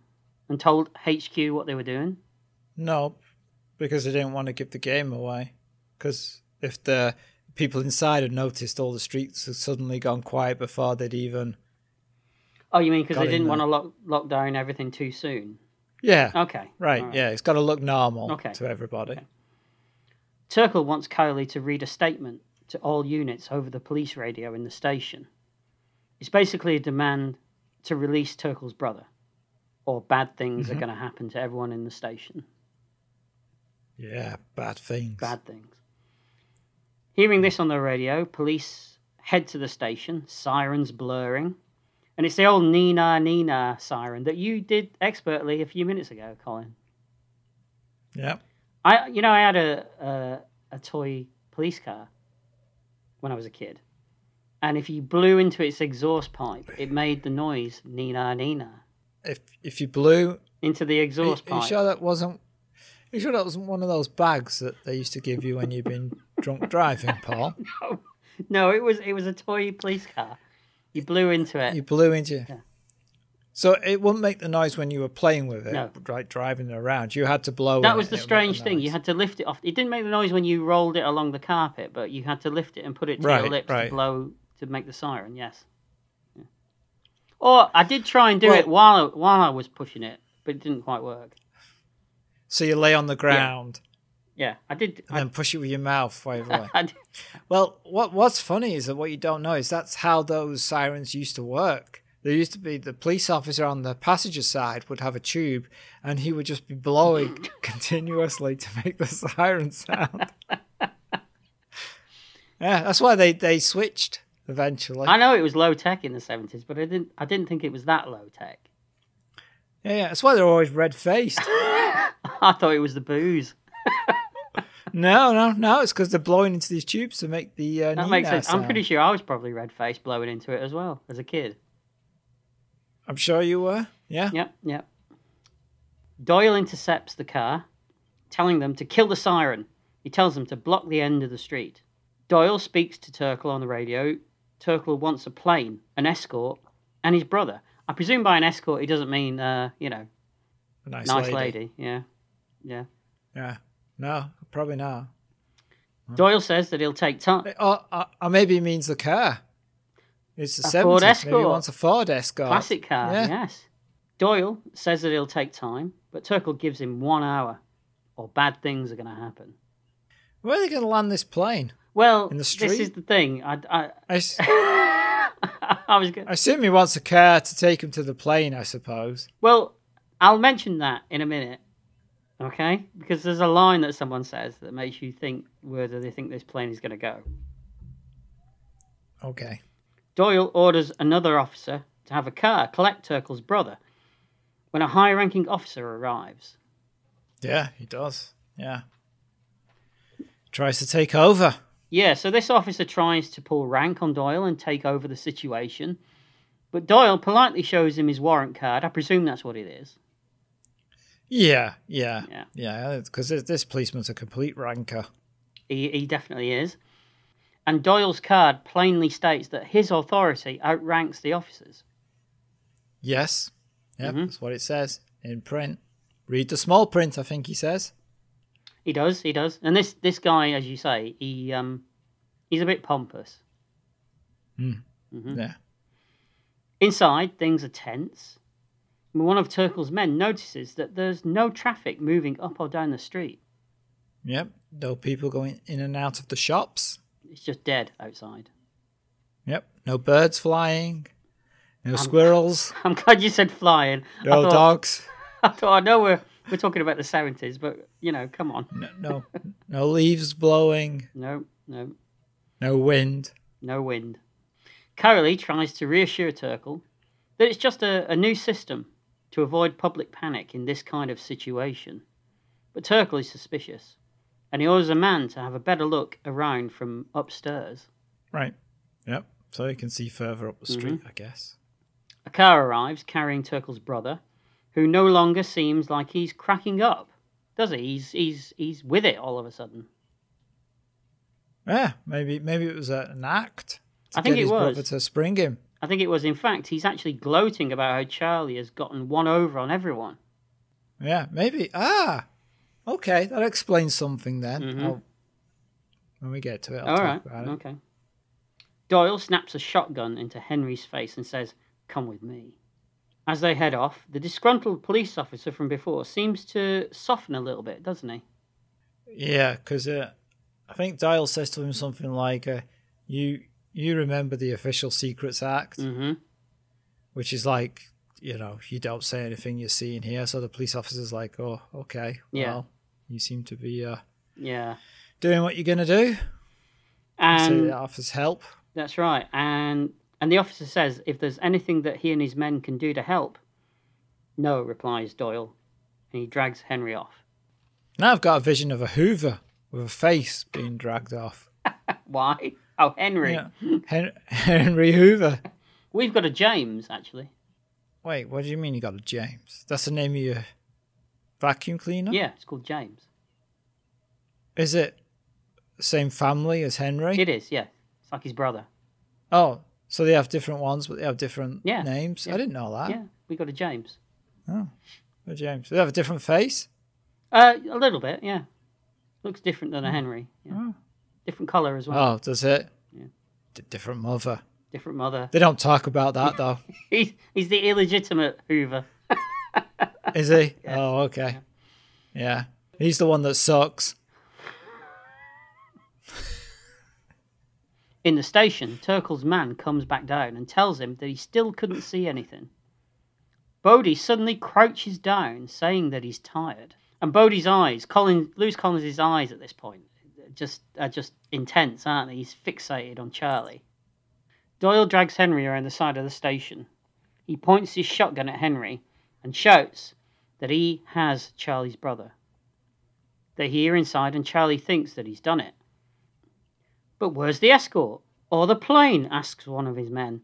and told HQ what they were doing? No, because they didn't want to give the game away. Because if the people inside had noticed all the streets had suddenly gone quiet before they'd even. Oh, you mean because they didn't want to lock, lock down everything too soon? Yeah, Okay. right, all yeah, it's got to look normal Okay. to everybody. Okay. Turkle wants Cowley to read a statement to all units over the police radio in the station. It's basically a demand to release Turkle's brother, or bad things are Mhm. going to happen to everyone in the station. Yeah, bad things. Bad things. Hearing this on the radio, police head to the station, sirens blaring. And it's the old Nina Nina siren that you did expertly a few minutes ago, Colin. Yeah. I, you know, I had a, a a toy police car when I was a kid, and if you blew into its exhaust pipe, it made the noise Nina Nina If if you blew, into the are you, exhaust are you pipe. sure that wasn't? Are you sure that wasn't one of those bags that they used to give you when you've been drunk driving, Paul? No, no, it was it was a toy police car. You blew into it. You blew into. Yeah. So it wouldn't make the noise when you were playing with it, No. right? Driving it around, you had to blow. that was it the and it would make strange the thing. You had to lift it off. It didn't make the noise when you rolled it along the carpet, but you had to lift it and put it to your lips right. to blow to make the siren. Yes. Yeah. Or I did try and do Well- it while while I was pushing it, but it didn't quite work. So you lay on the ground Yeah, I did. and then push it with your mouth while you're I, like- I did Well, what what's funny is that what you don't know is that's how those sirens used to work. There used to be the police officer on the passenger side would have a tube, and he would just be blowing continuously to make the siren sound. yeah, that's why they they switched eventually. I know it was low tech in the seventies, but I didn't. I didn't think it was that low tech. Yeah, yeah, that's why they're always red faced. I thought it was the booze. no, no, no, it's because they're blowing into these tubes to make the uh, That makes sense. I'm pretty sure I was probably red faced blowing into it as well as a kid. I'm sure you were. Yeah. Yep, yep. Doyle intercepts the car, telling them to kill the siren. He tells them to block the end of the street. Doyle speaks to Turkle on the radio. Turkle wants a plane, an escort, and his brother. I presume by an escort he doesn't mean, uh, you know, A nice, nice lady. lady. Yeah, yeah. Yeah. No, probably not. Doyle says that he'll take time. Or, or, or maybe he means the car. It's the A Ford 70s. Maybe he Escort. wants a Ford Escort. Classic car, Yeah. yes. Doyle says that he'll take time, but Turkle gives him one hour, or bad things are going to happen. Where are they going to land this plane? Well, In the this is the thing. I, I, s- I, I was going. I assume he wants a car to take him to the plane, I suppose. Well, I'll mention that in a minute, okay? Because there's a line that someone says that makes you think whether they think this plane is going to go. Okay. Doyle orders another officer to have a car collect Turkle's brother. When a high ranking officer arrives, Yeah, he does. Yeah. Tries to take over. Yeah, so this officer tries to pull rank on Doyle and take over the situation. But Doyle politely shows him his warrant card. I presume that's what it is. Yeah, yeah, Yeah. yeah. Because this policeman's a complete ranker. He, he definitely is. And Doyle's card plainly states that his authority outranks the officers. Yes. Yep, Mhm. that's what it says in print. Read the small print, I think he says. He does, he does. And this this guy, as you say, he um he's a bit pompous. Hmm. Mhm. Yeah. Inside, things are tense. One of Turkle's men notices that there's no traffic moving up or down the street. Yep. No people going in and out of the shops. It's just dead outside. Yep. No birds flying. No squirrels. I'm glad you said flying. I No thought, dogs. I thought I know we're we're talking about the seventies, but you know, come on. No, no, no leaves blowing. No, no, No wind. no wind. Cowley tries to reassure Turkle that it's just a, a new system to avoid public panic in this kind of situation. But Turkle is suspicious, and he orders a man to have a better look around from upstairs. Right. Yep. So you can see further up the mm-hmm. street, I guess. A car arrives carrying Turkle's brother, who no longer seems like he's cracking up, does he? He's he's he's with it all of a sudden. Yeah. Maybe maybe it was an act. To I think get it his brother was. to spring him. I think it was, in fact, he's actually gloating about how Charlie has gotten one over on everyone. Yeah. Maybe. Ah. Okay. That explains something then. Mhm. I'll- when we get to it, I'll All talk right, about it. okay. Doyle snaps a shotgun into Henry's face and says, Come with me. As they head off, the disgruntled police officer from before seems to soften a little bit, doesn't he? Yeah, because uh, I think Doyle says to him something like, uh, "You you remember the Official Secrets Act, Mm-hmm. which is like, you know, you don't say anything you see in here." So the police officer's like, "Oh, okay, Yeah. well, you seem to be uh, Yeah. doing what you're gonna do." so And that offers help. That's right. And and the officer says if there's anything that he and his men can do to help. No, replies Doyle, and he drags Henry off. Now I've got a vision of a Hoover with a face being dragged off. Why? Oh, Henry. Yeah, Hen- Henry Hoover. We've got a James, actually. Wait, what do you mean you got a James? That's the name of your vacuum cleaner? Yeah, it's called James. Is it the same family as Henry? It is, yeah. It's like his brother. Oh, so they have different ones, but they have different Yeah, names. yeah. I didn't know that. Yeah, we got a James. Oh, a James. They have a different face. Uh, a little bit, yeah. Looks different than a Henry. Yeah. Oh. Different colour as well. Oh, does it? Yeah. D- different mother. Different mother. They don't talk about that though. He's, he's the illegitimate Hoover. Is he? Yeah. Oh, okay. Yeah. He's the one that sucks. In the station, Turkle's man comes back down and tells him that he still couldn't see anything. Bodie suddenly crouches down, saying that he's tired. And Bodie's eyes, Colin, Lewis Collins' eyes at this point, just are just intense, aren't they? He's fixated on Charlie. Doyle drags Henry around the side of the station. He points his shotgun at Henry and shouts that he has Charlie's brother. They hear inside, and Charlie thinks that he's done it. But where's the escort? Or the plane? asks one of his men.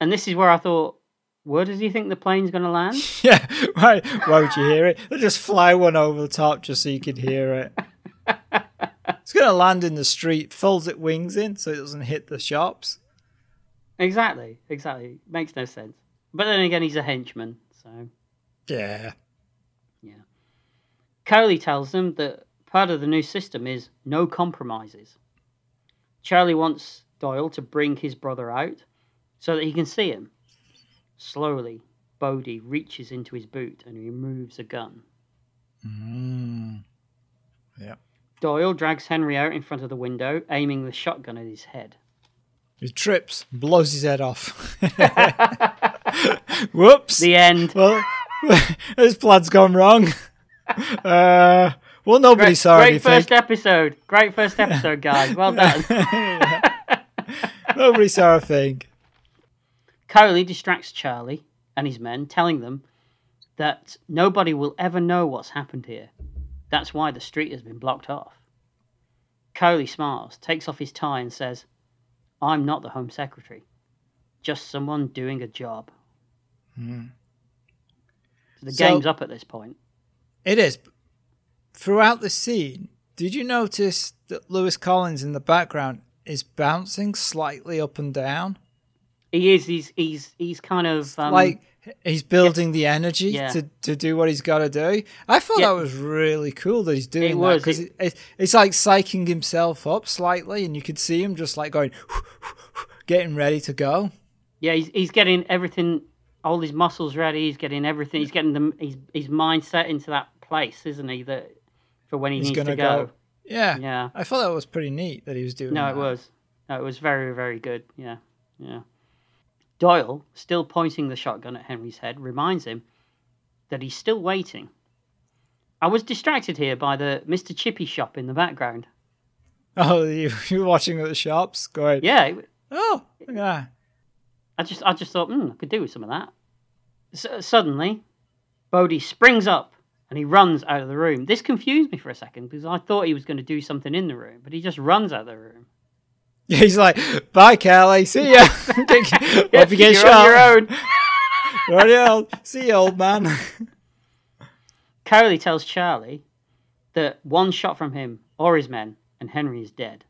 And this is where I thought, where does he think the plane's going to land? Yeah. right. Why would you hear it? They'll just fly one over the top just so you can hear it. it's gonna land in the street. Folds its wings in so it doesn't hit the shops. exactly, exactly. Makes no sense. But then again, he's a henchman, so Yeah. yeah. Cowley tells them that part of the new system is no compromises. Charlie wants Doyle to bring his brother out so that he can see him. Slowly, Bodie reaches into his boot and removes a gun. Mm. Yeah. Doyle drags Henry out in front of the window, aiming the shotgun at his head. He trips, blows his head off. Whoops. The end. well, his plan's gone wrong. Uh, well, nobody Great, saw great anything. first episode. Great first episode, guys. Well done. nobody saw a thing. Cowley distracts Charlie and his men, telling them that nobody will ever know what's happened here. That's why the street has been blocked off. Cowley smiles, takes off his tie, and says, I'm not the Home Secretary, just someone doing a job. Hmm. So the So- game's up at this point. It is. Throughout the scene, did you notice that Lewis Collins in the background is bouncing slightly up and down? He is. He's. He's. He's kind of um, like he's building the energy Yeah. to, to do what he's got to do. I thought Yeah. that was really cool that he's doing It that because It- it, it's like psyching himself up slightly, and you could see him just like going, getting ready to go. Yeah, he's he's getting everything, all his muscles ready. He's getting everything. He's getting the his his mindset into that place, isn't he? That for when he He's needs gonna to go. go. Yeah, Yeah. I thought that was pretty neat that he was doing. No, that. it was. No, it was very very good. Yeah, yeah. Doyle, still pointing the shotgun at Henry's head, reminds him that he's still waiting. I was distracted here by the Mr. Chippy shop in the background. Oh, you you were watching at the shops, going, Yeah, it- oh, that. I just I just thought, hmm, I could do with some of that. S- suddenly, Bodie springs up and he runs out of the room. This confused me for a second because I thought he was going to do something in the room, but he just runs out of the room. Yeah, He's like, bye, Cowley. See ya. Hope you get You're shot. on your own. Right, old. See you, old man. Cowley tells Charlie that one shot from him or his men and Henry is dead.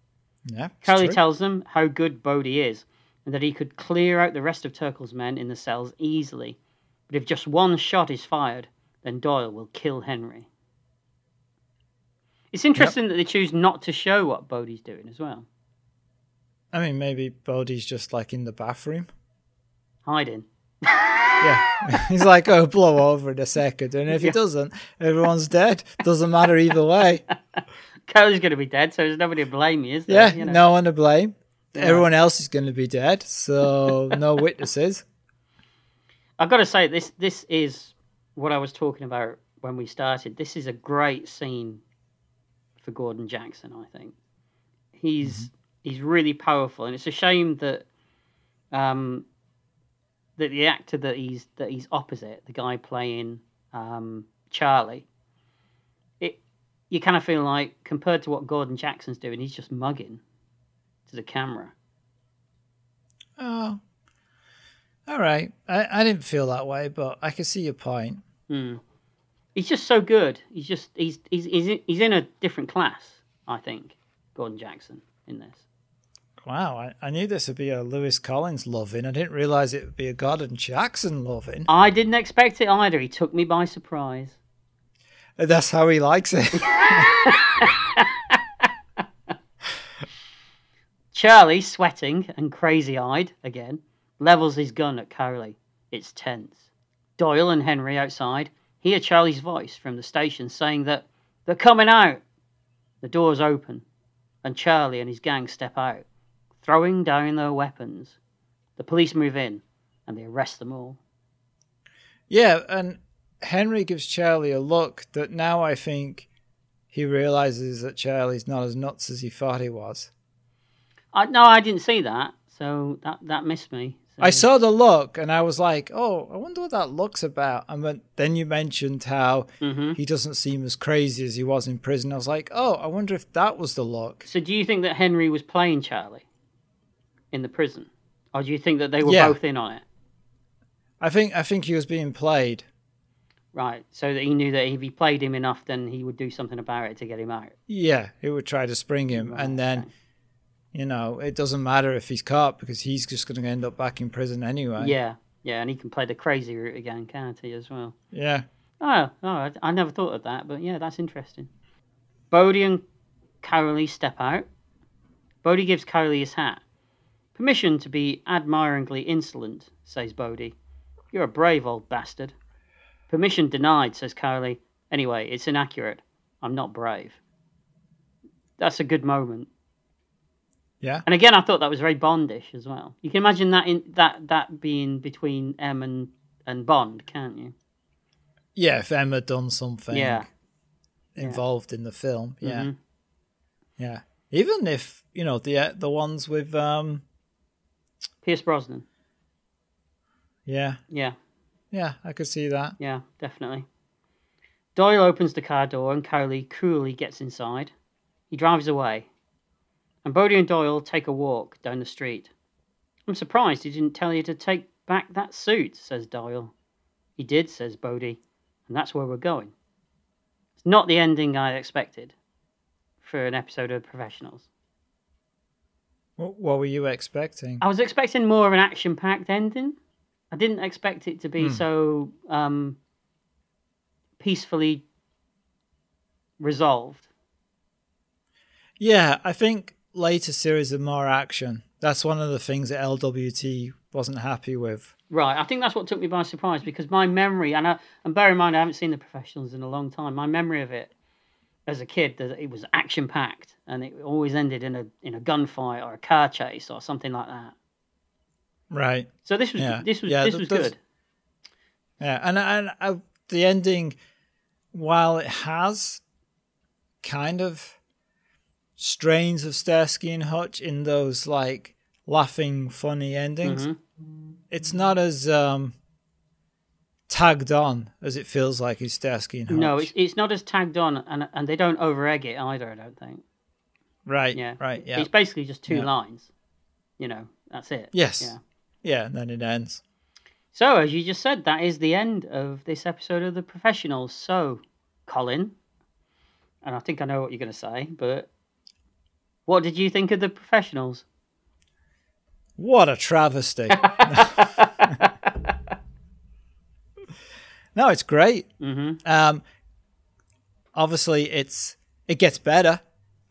Yeah. Cowley true. tells them how good Bodie is and that he could clear out the rest of Turkle's men in the cells easily. But if just one shot is fired, then Doyle will kill Henry. It's interesting that they choose not to show what Bodie's doing as well. I mean, maybe Bodie's just like in the bathroom. Hiding. Yeah. He's like, oh, blow over in a second. And if he doesn't, everyone's dead. Doesn't matter either way. Cowley's going to be dead, so there's nobody to blame me, is there? Yeah, You know? no one to blame. Yeah. Everyone else is going to be dead. So no witnesses. I've got to say this this is what I was talking about when we started. This is a great scene for Gordon Jackson. I think he's he's really powerful, and it's a shame that um that the actor that he's that he's opposite, the guy playing um, Charlie, it you kind of feel like compared to what Gordon Jackson's doing, he's just mugging to the camera. Oh. All right. I, I didn't feel that way, but I can see your point. Hmm. He's just so good. He's just he's he's he's in, he's in a different class. I think Gordon Jackson in this. Wow, I, I knew this would be a Lewis Collins loving. I didn't realize it would be a Gordon Jackson loving. I didn't expect it either. He took me by surprise. That's how he likes it. Charlie, sweating and crazy eyed again, levels his gun at Cowley. It's tense. Doyle and Henry outside hear Charlie's voice from the station saying that they're coming out. The doors open, and Charlie and his gang step out, throwing down their weapons. The police move in, and they arrest them all. yeah, and Henry gives Charlie a look that now I think he realizes that Charlie's not as nuts as he thought he was. I, no, I didn't see that, so that, that missed me. I saw the look and I was like, oh, I wonder what that look's about. And then you mentioned how Mhm. he doesn't seem as crazy as he was in prison. I was like, oh, I wonder if that was the look. So, do you think that Henry was playing Charlie in the prison, or do you think that they were Yeah. both in on it? I think I think he was being played. Right, so that he knew that if he played him enough, then he would do something about it to get him out. Yeah, he would try to spring him, Right, and then okay. You know it doesn't matter if he's caught because he's just going to end up back in prison anyway. Yeah, yeah, and he can play the crazy route again, can't he, as well? yeah. Oh, oh I, I never thought of that, but yeah, that's interesting. Bodie and Cowley step out. Bodie gives Cowley his hat. Permission to be admiringly insolent, says Bodie. You're a brave old bastard. Permission denied, says Cowley. Anyway, it's inaccurate. I'm not brave. That's a good moment. Yeah. And again, I thought that was very Bondish as well. You can imagine that in that that being between M and and Bond, can't you? Yeah, if Emma had done something Yeah. involved in the film, yeah, Mhm. yeah. Even if you know the the ones with um, Pierce Brosnan. yeah, Yeah, yeah, I could see that. yeah, definitely. Doyle opens the car door and Cowley coolly gets inside. He drives away. And Bodie and Doyle take a walk down the street. I'm surprised he didn't tell you to take back that suit, says Doyle. He did, says Bodie, and that's where we're going. It's not the ending I expected for an episode of Professionals. What, were you expecting? I was expecting more of an action packed ending. I didn't expect it to be so um, peacefully resolved. Yeah, I think later series of more action. That's one of the things that LWT wasn't happy with. Right, I think that's what took me by surprise because my memory, and I, and bear in mind I haven't seen the professionals in a long time. My memory of it as a kid, that it was action packed, and it always ended in a in a gunfight or a car chase or something like that. Right. So this was Yeah. this was Yeah, this was good. Yeah, and and uh, the ending, while it has kind of strains of Starsky and Hutch in those like laughing, funny endings, Mhm. it's not as um tagged on as it feels like in Starsky and Hutch. No, it's it's not as tagged on, and and they don't over egg it either. I don't think. right. Yeah, Right. Yeah. It's basically just two Yeah. lines. You know, that's it. Yes. Yeah. Yeah. And then it ends. So, as you just said, that is the end of this episode of The Professionals. So, Colin, and I think I know what you're going to say, but what did you think of The Professionals? What a travesty. no, it's great. hmm Um, obviously, it's it gets better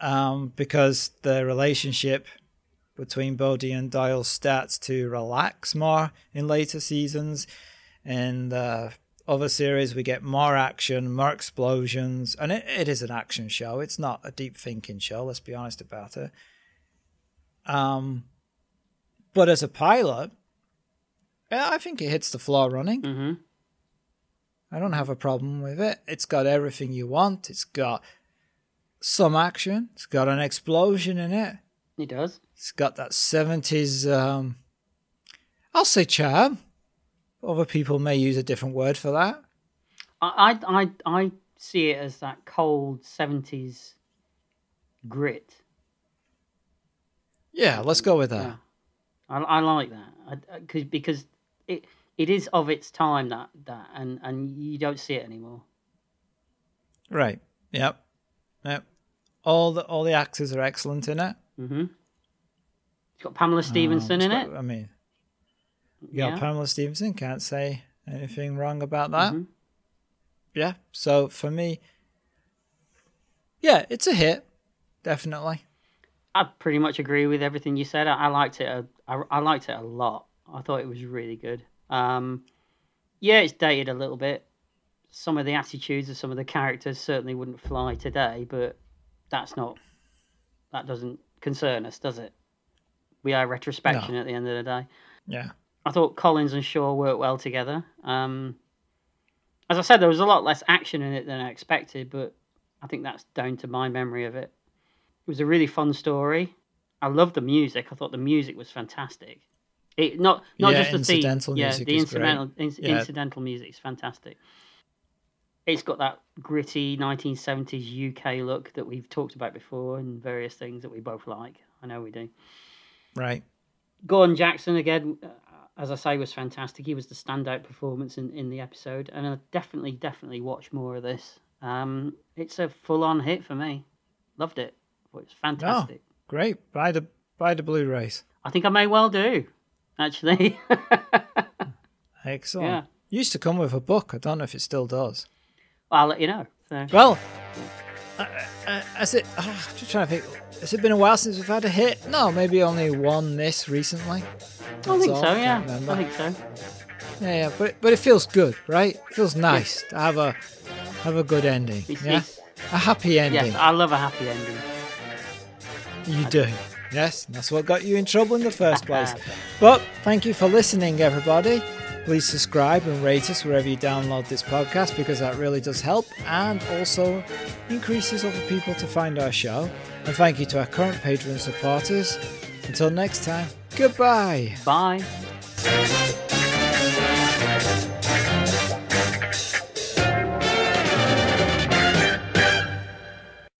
um, because the relationship between Bodie and Doyle starts to relax more in later seasons. In the other series, we get more action, more explosions, and it, it is an action show. It's not a deep thinking show. Let's be honest about it. Um, but as a pilot, yeah, I think it hits the floor running. hmm I don't have a problem with it. It's got everything you want. It's got some action. It's got an explosion in it. It does. It's got that 70s, um, I'll say charm. Other people may use a different word for that. I, I, I, see it as that cold 70s grit. Yeah, let's go with that. Yeah. I, I like that I, I, cause, because it it is of its time that that and and you don't see it anymore. Right. Yep. Yep. All the all the actors are excellent in it. hmm It's got Pamela Stephenson Um, in it. I mean, got Yeah. Pamela Stephenson. Can't say anything wrong about that. Mhm. Yeah. So for me, yeah, it's a hit. Definitely. I pretty much agree with everything you said. I, I liked it. A, I, I liked it a lot. I thought it was really good. Um, yeah, it's dated a little bit. Some of the attitudes of some of the characters certainly wouldn't fly today, but that's not. That doesn't concern us, does it? We are retrospection at the end of the day. Yeah. I thought Collins and Shaw worked well together. Um, as I said, there was a lot less action in it than I expected, but I think that's down to my memory of it. It was a really fun story. I loved the music. I thought the music was fantastic. It not not Yeah, just the theme. incidental Yeah, the incidental in- Yeah. incidental music is fantastic. It's got that gritty 1970s UK look that we've talked about before and various things that we both like. I know we do. Right. Gordon Jackson again, as I say, was fantastic. He was the standout performance in, in the episode, and I definitely, definitely watch more of this. Um, it's a full on hit for me. Loved it. It was fantastic. Great. Buy the buy the Blu-rays. I think I may well do, actually. Excellent. Yeah. Used to come with a book. I don't know if it still does. I'll let you know. So, Well, Uh, uh, has it? Oh, I'm just trying to think. Has it been a while since we've had a hit? No, maybe only one this recently. I think all. so. Yeah, remember. I think so. Yeah, yeah, but but it feels good, right? It feels nice to have a have a good ending. It's, yeah, it's, a happy ending. yes, I love a happy ending. You do. Yes, that's what got you in trouble in the first place. But thank you for listening, everybody. Please subscribe and rate us wherever you download this podcast because that really does help and also increases other people to find our show. And thank you to our current patrons and supporters. Until next time, goodbye. Bye.